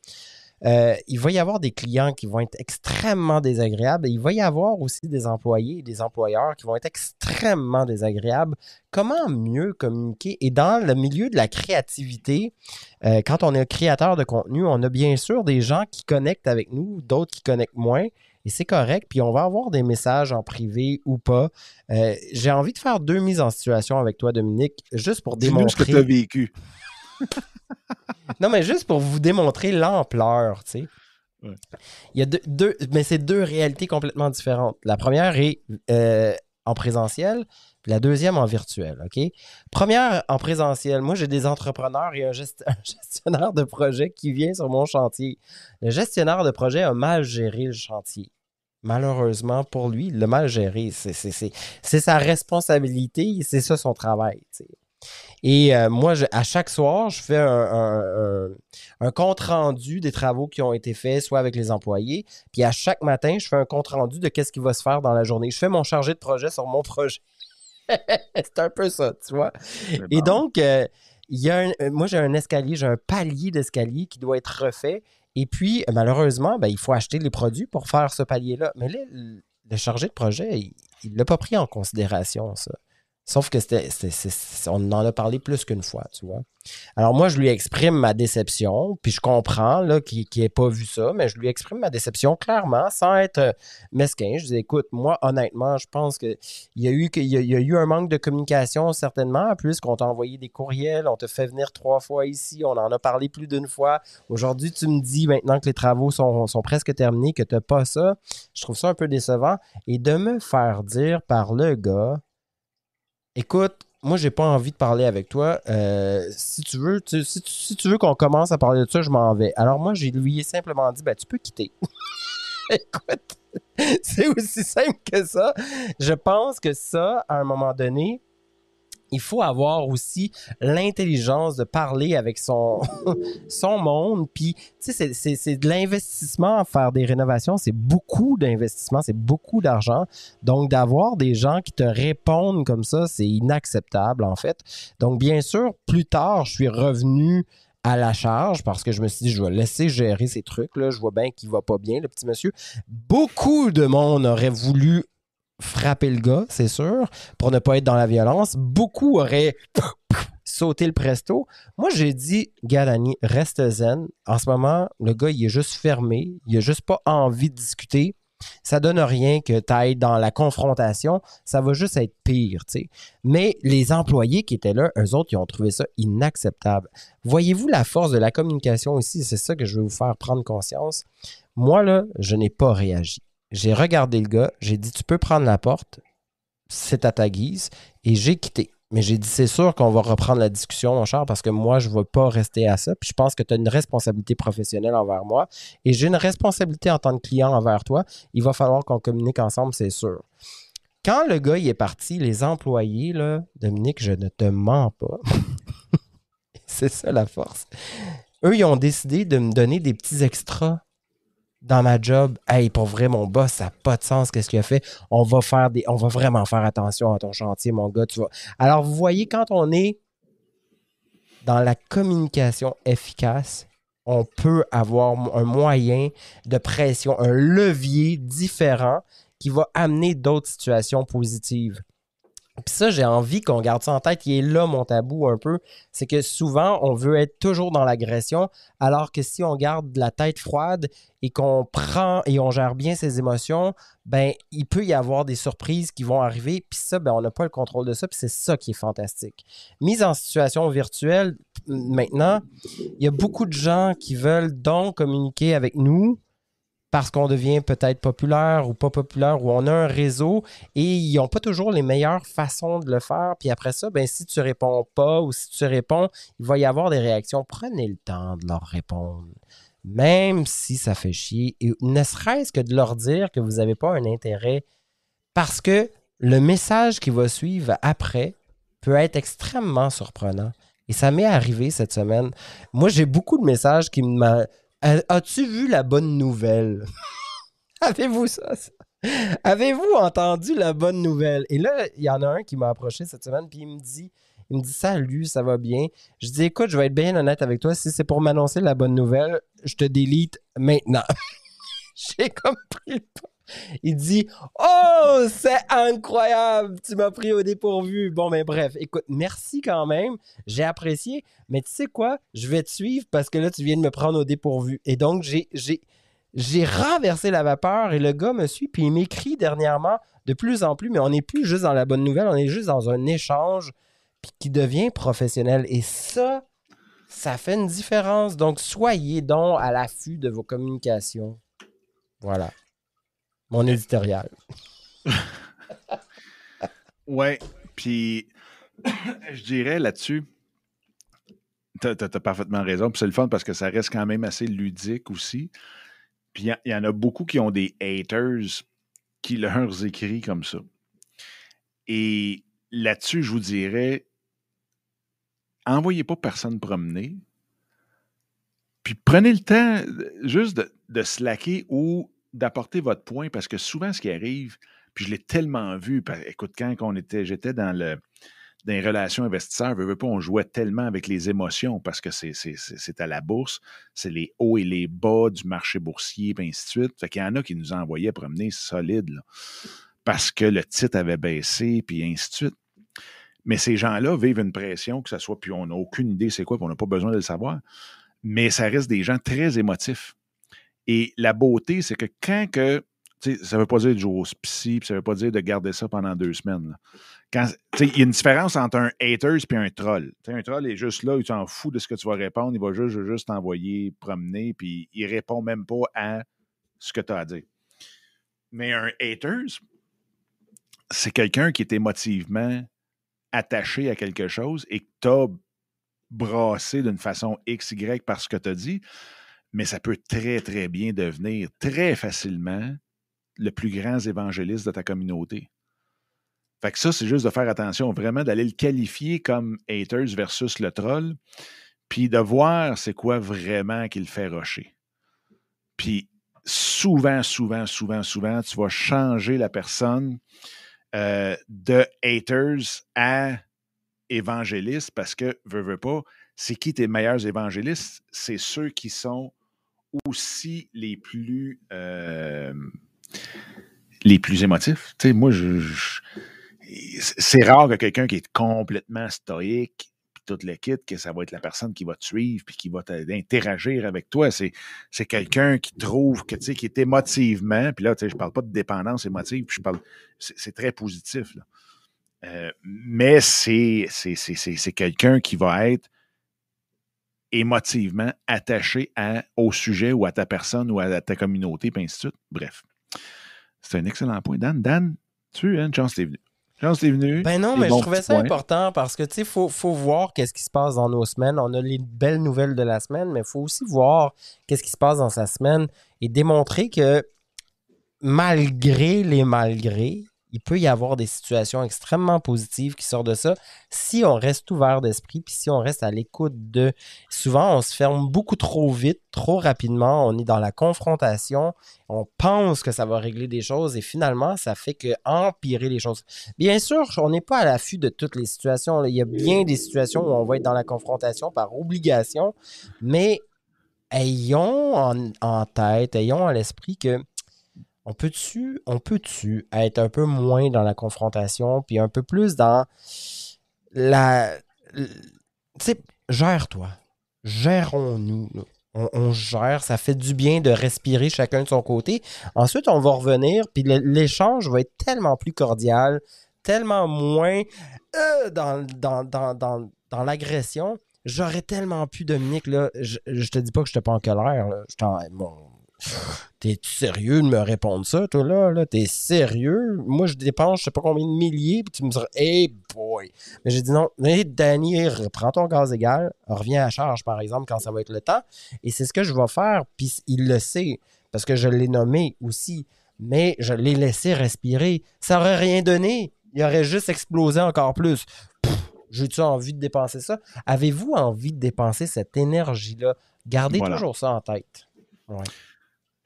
euh, il va y avoir des clients qui vont être extrêmement désagréables et il va y avoir aussi des employés et des employeurs qui vont être extrêmement désagréables. Comment mieux communiquer? Et dans le milieu de la créativité, euh, quand on est créateur de contenu, on a bien sûr des gens qui connectent avec nous, d'autres qui connectent moins. Et c'est correct. Puis on va avoir des messages en privé ou pas. Euh, j'ai envie de faire deux mises en situation avec toi, Dominique, juste pour démontrer. ce que
tu as vécu.
non, mais juste pour vous démontrer l'ampleur, tu sais. Il y a deux, mais c'est deux réalités complètement différentes. La première est euh, en présentiel, puis la deuxième en virtuel, OK? Première en présentiel, moi j'ai des entrepreneurs et un, gestionnaire de projet qui vient sur mon chantier. Le gestionnaire de projet a mal géré le chantier. Malheureusement pour lui, il l'a mal géré. C'est sa responsabilité, c'est ça son travail. sais. Et euh, moi, à chaque soir, je fais un, compte rendu des travaux qui ont été faits, soit avec les employés. Puis à chaque matin, je fais un compte rendu de qu'est-ce qui va se faire dans la journée. Je fais mon chargé de projet sur mon projet. C'est un peu ça, tu vois. Et donc, euh, il y a euh, moi, j'ai un escalier, j'ai un palier d'escalier qui doit être refait. Et puis, malheureusement, ben, il faut acheter les produits pour faire ce palier-là. Mais là, le chargé de projet, il ne l'a pas pris en considération, ça. Sauf que c'était, on en a parlé plus qu'une fois, tu vois. Alors moi, je lui exprime ma déception, puis je comprends là, qu'il n'ait pas vu ça, mais je lui exprime ma déception clairement, sans être euh, mesquin. Je dis, écoute, moi, honnêtement, je pense qu'il y, a eu, un manque de communication, certainement, plus qu'on t'a envoyé des courriels, on te fait venir trois fois ici, on en a parlé plus d'une fois. Aujourd'hui, tu me dis, maintenant que les travaux sont, sont presque terminés, que tu n'as pas ça. Je trouve ça un peu décevant. Et de me faire dire par le gars, écoute, moi, j'ai pas envie de parler avec toi. Euh, si tu veux, si, tu, veux qu'on commence à parler de ça, je m'en vais. Alors moi, j'ai lui ai simplement dit, ben, tu peux quitter. écoute, c'est aussi simple que ça. Je pense que ça, à un moment donné, il faut avoir aussi l'intelligence de parler avec son, monde. Puis, tu sais, c'est de l'investissement à faire des rénovations. C'est beaucoup d'investissement, c'est beaucoup d'argent. Donc, d'avoir des gens qui te répondent comme ça, c'est inacceptable, en fait. Donc, bien sûr, plus tard, je suis revenu à la charge parce que je me suis dit, je vais laisser gérer ces trucs-là. Je vois bien qu'il va pas bien, le petit monsieur. Beaucoup de monde aurait voulu frappé le gars, c'est sûr, pour ne pas être dans la violence. Beaucoup auraient sauté le presto. Moi, j'ai dit, Galani, reste zen. En ce moment, le gars, il est juste fermé. Il a juste pas envie de discuter. Ça donne rien que tu ailles dans la confrontation. Ça va juste être pire, tu sais. Mais les employés qui étaient là, eux autres, ils ont trouvé ça inacceptable. Voyez-vous la force de la communication ici? C'est ça que je veux vous faire prendre conscience. Moi, là, je n'ai pas réagi. J'ai regardé le gars, j'ai dit, tu peux prendre la porte, c'est à ta guise, et j'ai quitté. Mais j'ai dit, c'est sûr qu'on va reprendre la discussion, mon cher, parce que moi, je ne veux pas rester à ça. Puis je pense que tu as une responsabilité professionnelle envers moi et j'ai une responsabilité en tant que client envers toi. Il va falloir qu'on communique ensemble, c'est sûr. Quand le gars est parti, les employés, là, Dominique, je ne te mens pas. c'est ça la force. Eux, ils ont décidé de me donner des petits extras dans ma job, hey, pour vrai, mon boss, ça n'a pas de sens, qu'est-ce qu'il a fait? On va faire des. On va vraiment faire attention à ton chantier, mon gars. Alors, vous voyez, quand on est dans la communication efficace, on peut avoir un moyen de pression, un levier différent qui va amener d'autres situations positives. Puis ça, j'ai envie qu'on garde ça en tête. Il est là mon tabou un peu. C'est que souvent, on veut être toujours dans l'agression, alors que si on garde la tête froide et qu'on prend et on gère bien ses émotions, ben il peut y avoir des surprises qui vont arriver. Puis ça, ben on n'a pas le contrôle de ça. Puis c'est ça qui est fantastique. Mise en situation virtuelle, maintenant, il y a beaucoup de gens qui veulent donc communiquer avec nous parce qu'on devient peut-être populaire ou pas populaire, ou on a un réseau et ils n'ont pas toujours les meilleures façons de le faire. Puis après ça, ben, si tu réponds pas ou si tu réponds, il va y avoir des réactions. Prenez le temps de leur répondre. Même si ça fait chier, ne serait-ce que de leur dire que vous n'avez pas un intérêt, parce que le message qui va suivre après peut être extrêmement surprenant. Et ça m'est arrivé cette semaine. Moi, j'ai beaucoup de messages qui me As-tu vu la bonne nouvelle? Avez-vous ça? Avez-vous entendu la bonne nouvelle? Et là, il y en a un qui m'a approché cette semaine, puis il me dit, il me dit Salut, ça va bien? Je dis Écoute, je vais être bien honnête avec toi. Si c'est pour m'annoncer la bonne nouvelle, je te délite maintenant. J'ai compris le il dit Oh, c'est incroyable, tu m'as pris au dépourvu. Bon, mais bref, écoute, merci quand même, j'ai apprécié, mais tu sais quoi, je vais te suivre parce que là, tu viens de me prendre au dépourvu. Et donc, j'ai renversé la vapeur et le gars me suit, puis il m'écrit dernièrement de plus en plus, mais on n'est plus juste dans la bonne nouvelle, on est juste dans un échange qui devient professionnel. Et ça, ça fait une différence. Donc, soyez donc à l'affût de vos communications. Voilà. Mon éditorial.
ouais, puis je dirais là-dessus, tu as, parfaitement raison. Puis c'est le fun parce que ça reste quand même assez ludique aussi. Puis il y, en a beaucoup qui ont des haters qui leur écrit comme ça. Et là-dessus, je vous dirais, envoyez pas personne promener. Puis prenez le temps juste de, de slacker ou d'apporter votre point parce que souvent, ce qui arrive, puis je l'ai tellement vu, écoute, quand était, j'étais dans le les relations investisseurs, pas, on jouait tellement avec les émotions parce que c'est à la bourse, c'est les hauts et les bas du marché boursier, et ainsi de suite. Fait y en a qui nous envoyaient promener solide, parce que le titre avait baissé, puis ainsi de suite. Mais ces gens-là vivent une pression, que ce soit, puis on n'a aucune idée c'est quoi, puis on n'a pas besoin de le savoir. Mais ça reste des gens très émotifs. Et la beauté, c'est que quand que. Ça ne veut pas dire de jouer au psy, ça ne veut pas dire de garder ça pendant deux semaines. Il y a une différence entre un haters et un troll. un troll est juste là, il s'en fout de ce que tu vas répondre, il va juste, juste t'envoyer promener, puis il répond même pas à ce que tu as à dire. Mais un haters, c'est quelqu'un qui est émotivement attaché à quelque chose et que tu as brassé d'une façon X, Y par ce que tu as dit mais ça peut très, très bien devenir très facilement le plus grand évangéliste de ta communauté. Fait que ça, c'est juste de faire attention, vraiment d'aller le qualifier comme haters versus le troll, puis de voir c'est quoi vraiment qu'il fait rocher. Puis souvent, souvent, souvent, souvent, tu vas changer la personne euh, de haters à évangéliste parce que, veux, veux pas, c'est qui tes meilleurs évangélistes? C'est ceux qui sont aussi les plus, euh, les plus émotifs. Tu sais, moi, c'est rare que quelqu'un qui est complètement stoïque, toute le kit, que ça va être la personne qui va te suivre, puis qui va te- interagir avec toi. C'est, quelqu'un qui trouve que, tu sais, qui est émotivement, puis là, parle pas de dépendance émotive, je parle, c'est, très positif, là. Euh, mais c'est, c'est quelqu'un qui va être émotivement attaché à, au sujet ou à ta personne ou à ta communauté, puis ainsi de suite. Bref. C'est un excellent point. Dan, Dan, tu, hein, Chance, t'es venu. Chance, t'es venu.
Ben non, mais je trouvais ça
points.
important parce que, tu sais, faut, faut voir qu'est-ce qui se passe dans nos semaines. On a les belles nouvelles de la semaine, mais il faut aussi voir qu'est-ce qui se passe dans sa semaine et démontrer que malgré les malgrés, il peut y avoir des situations extrêmement positives qui sortent de ça si on reste ouvert d'esprit puis si on reste à l'écoute de. Souvent, on se ferme beaucoup trop vite, trop rapidement. On est dans la confrontation. On pense que ça va régler des choses et finalement, ça fait que empirer les choses. Bien sûr, on n'est pas à l'affût de toutes les situations. Il y a bien des situations où on va être dans la confrontation par obligation, mais ayons en, en tête, ayons à l'esprit que on peut-tu, on peut-tu être un peu moins dans la confrontation, puis un peu plus dans la. Tu sais, gère-toi. Gérons-nous. On, gère, ça fait du bien de respirer chacun de son côté. Ensuite, on va revenir, puis l'échange va être tellement plus cordial, tellement moins euh, dans, l'agression. J'aurais tellement pu, Dominique, là, je, je te dis pas que je pas en colère. Je bon, T'es-tu sérieux de me répondre ça, toi, là? là? T'es sérieux? Moi, je dépense je sais pas combien de milliers, puis tu me diras, hey boy! Mais j'ai dit non, hey, Danny, reprends ton gaz égal, reviens à charge, par exemple, quand ça va être le temps. Et c'est ce que je vais faire, puis il le sait, parce que je l'ai nommé aussi, mais je l'ai laissé respirer. Ça aurait rien donné. Il aurait juste explosé encore plus. J'ai-tu envie de dépenser ça? Avez-vous envie de dépenser cette énergie-là? Gardez
Voilà.
toujours ça en tête. Ouais.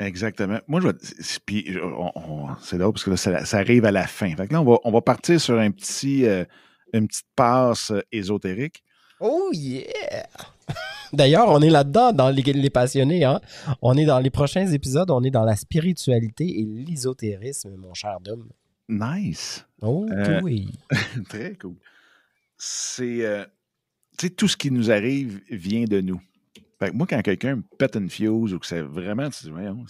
Exactement. Moi, je vais. c'est- drôle parce que là, ça, ça arrive à la fin. Fait que là, on va, on va partir sur un petit, euh, une petite passe euh, ésotérique.
Oh yeah! D'ailleurs, on est là-dedans dans les, les passionnés. Hein? On est dans les prochains épisodes, on est dans la spiritualité et l'ésotérisme, mon cher Dom.
Nice.
Oh
Euh,
oui.
Très cool. C'est. tu sais, tout ce qui nous arrive vient de nous. Fait que moi, quand quelqu'un me pète une fuse ou que c'est vraiment. tu dis, Voyons,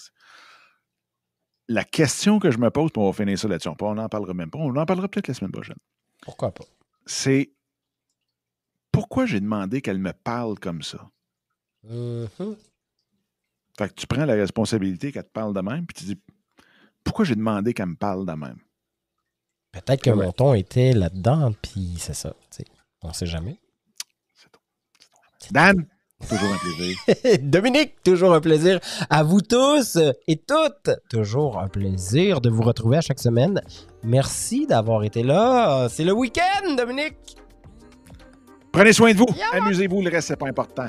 la question que je me pose, puis on va finir ça là-dessus. On n'en parlera même pas. On en parlera peut-être la semaine prochaine.
Pourquoi pas?
C'est. Pourquoi j'ai demandé qu'elle me parle comme ça?
Mhm.
Fait que tu prends la responsabilité qu'elle te parle de même, puis tu dis pourquoi j'ai demandé qu'elle me parle de même?
Peut-être que
Ouais.
mon ton était là-dedans, puis c'est ça. On sait jamais.
C'est tout. C'est tout. Dan, toujours un plaisir.
Dominique, toujours un plaisir à vous tous et toutes. Toujours un plaisir de vous retrouver à chaque semaine. Merci d'avoir été là. C'est le week-end, Dominique.
Prenez soin de vous.
Yeah.
Amusez-vous, le reste, c'est pas important.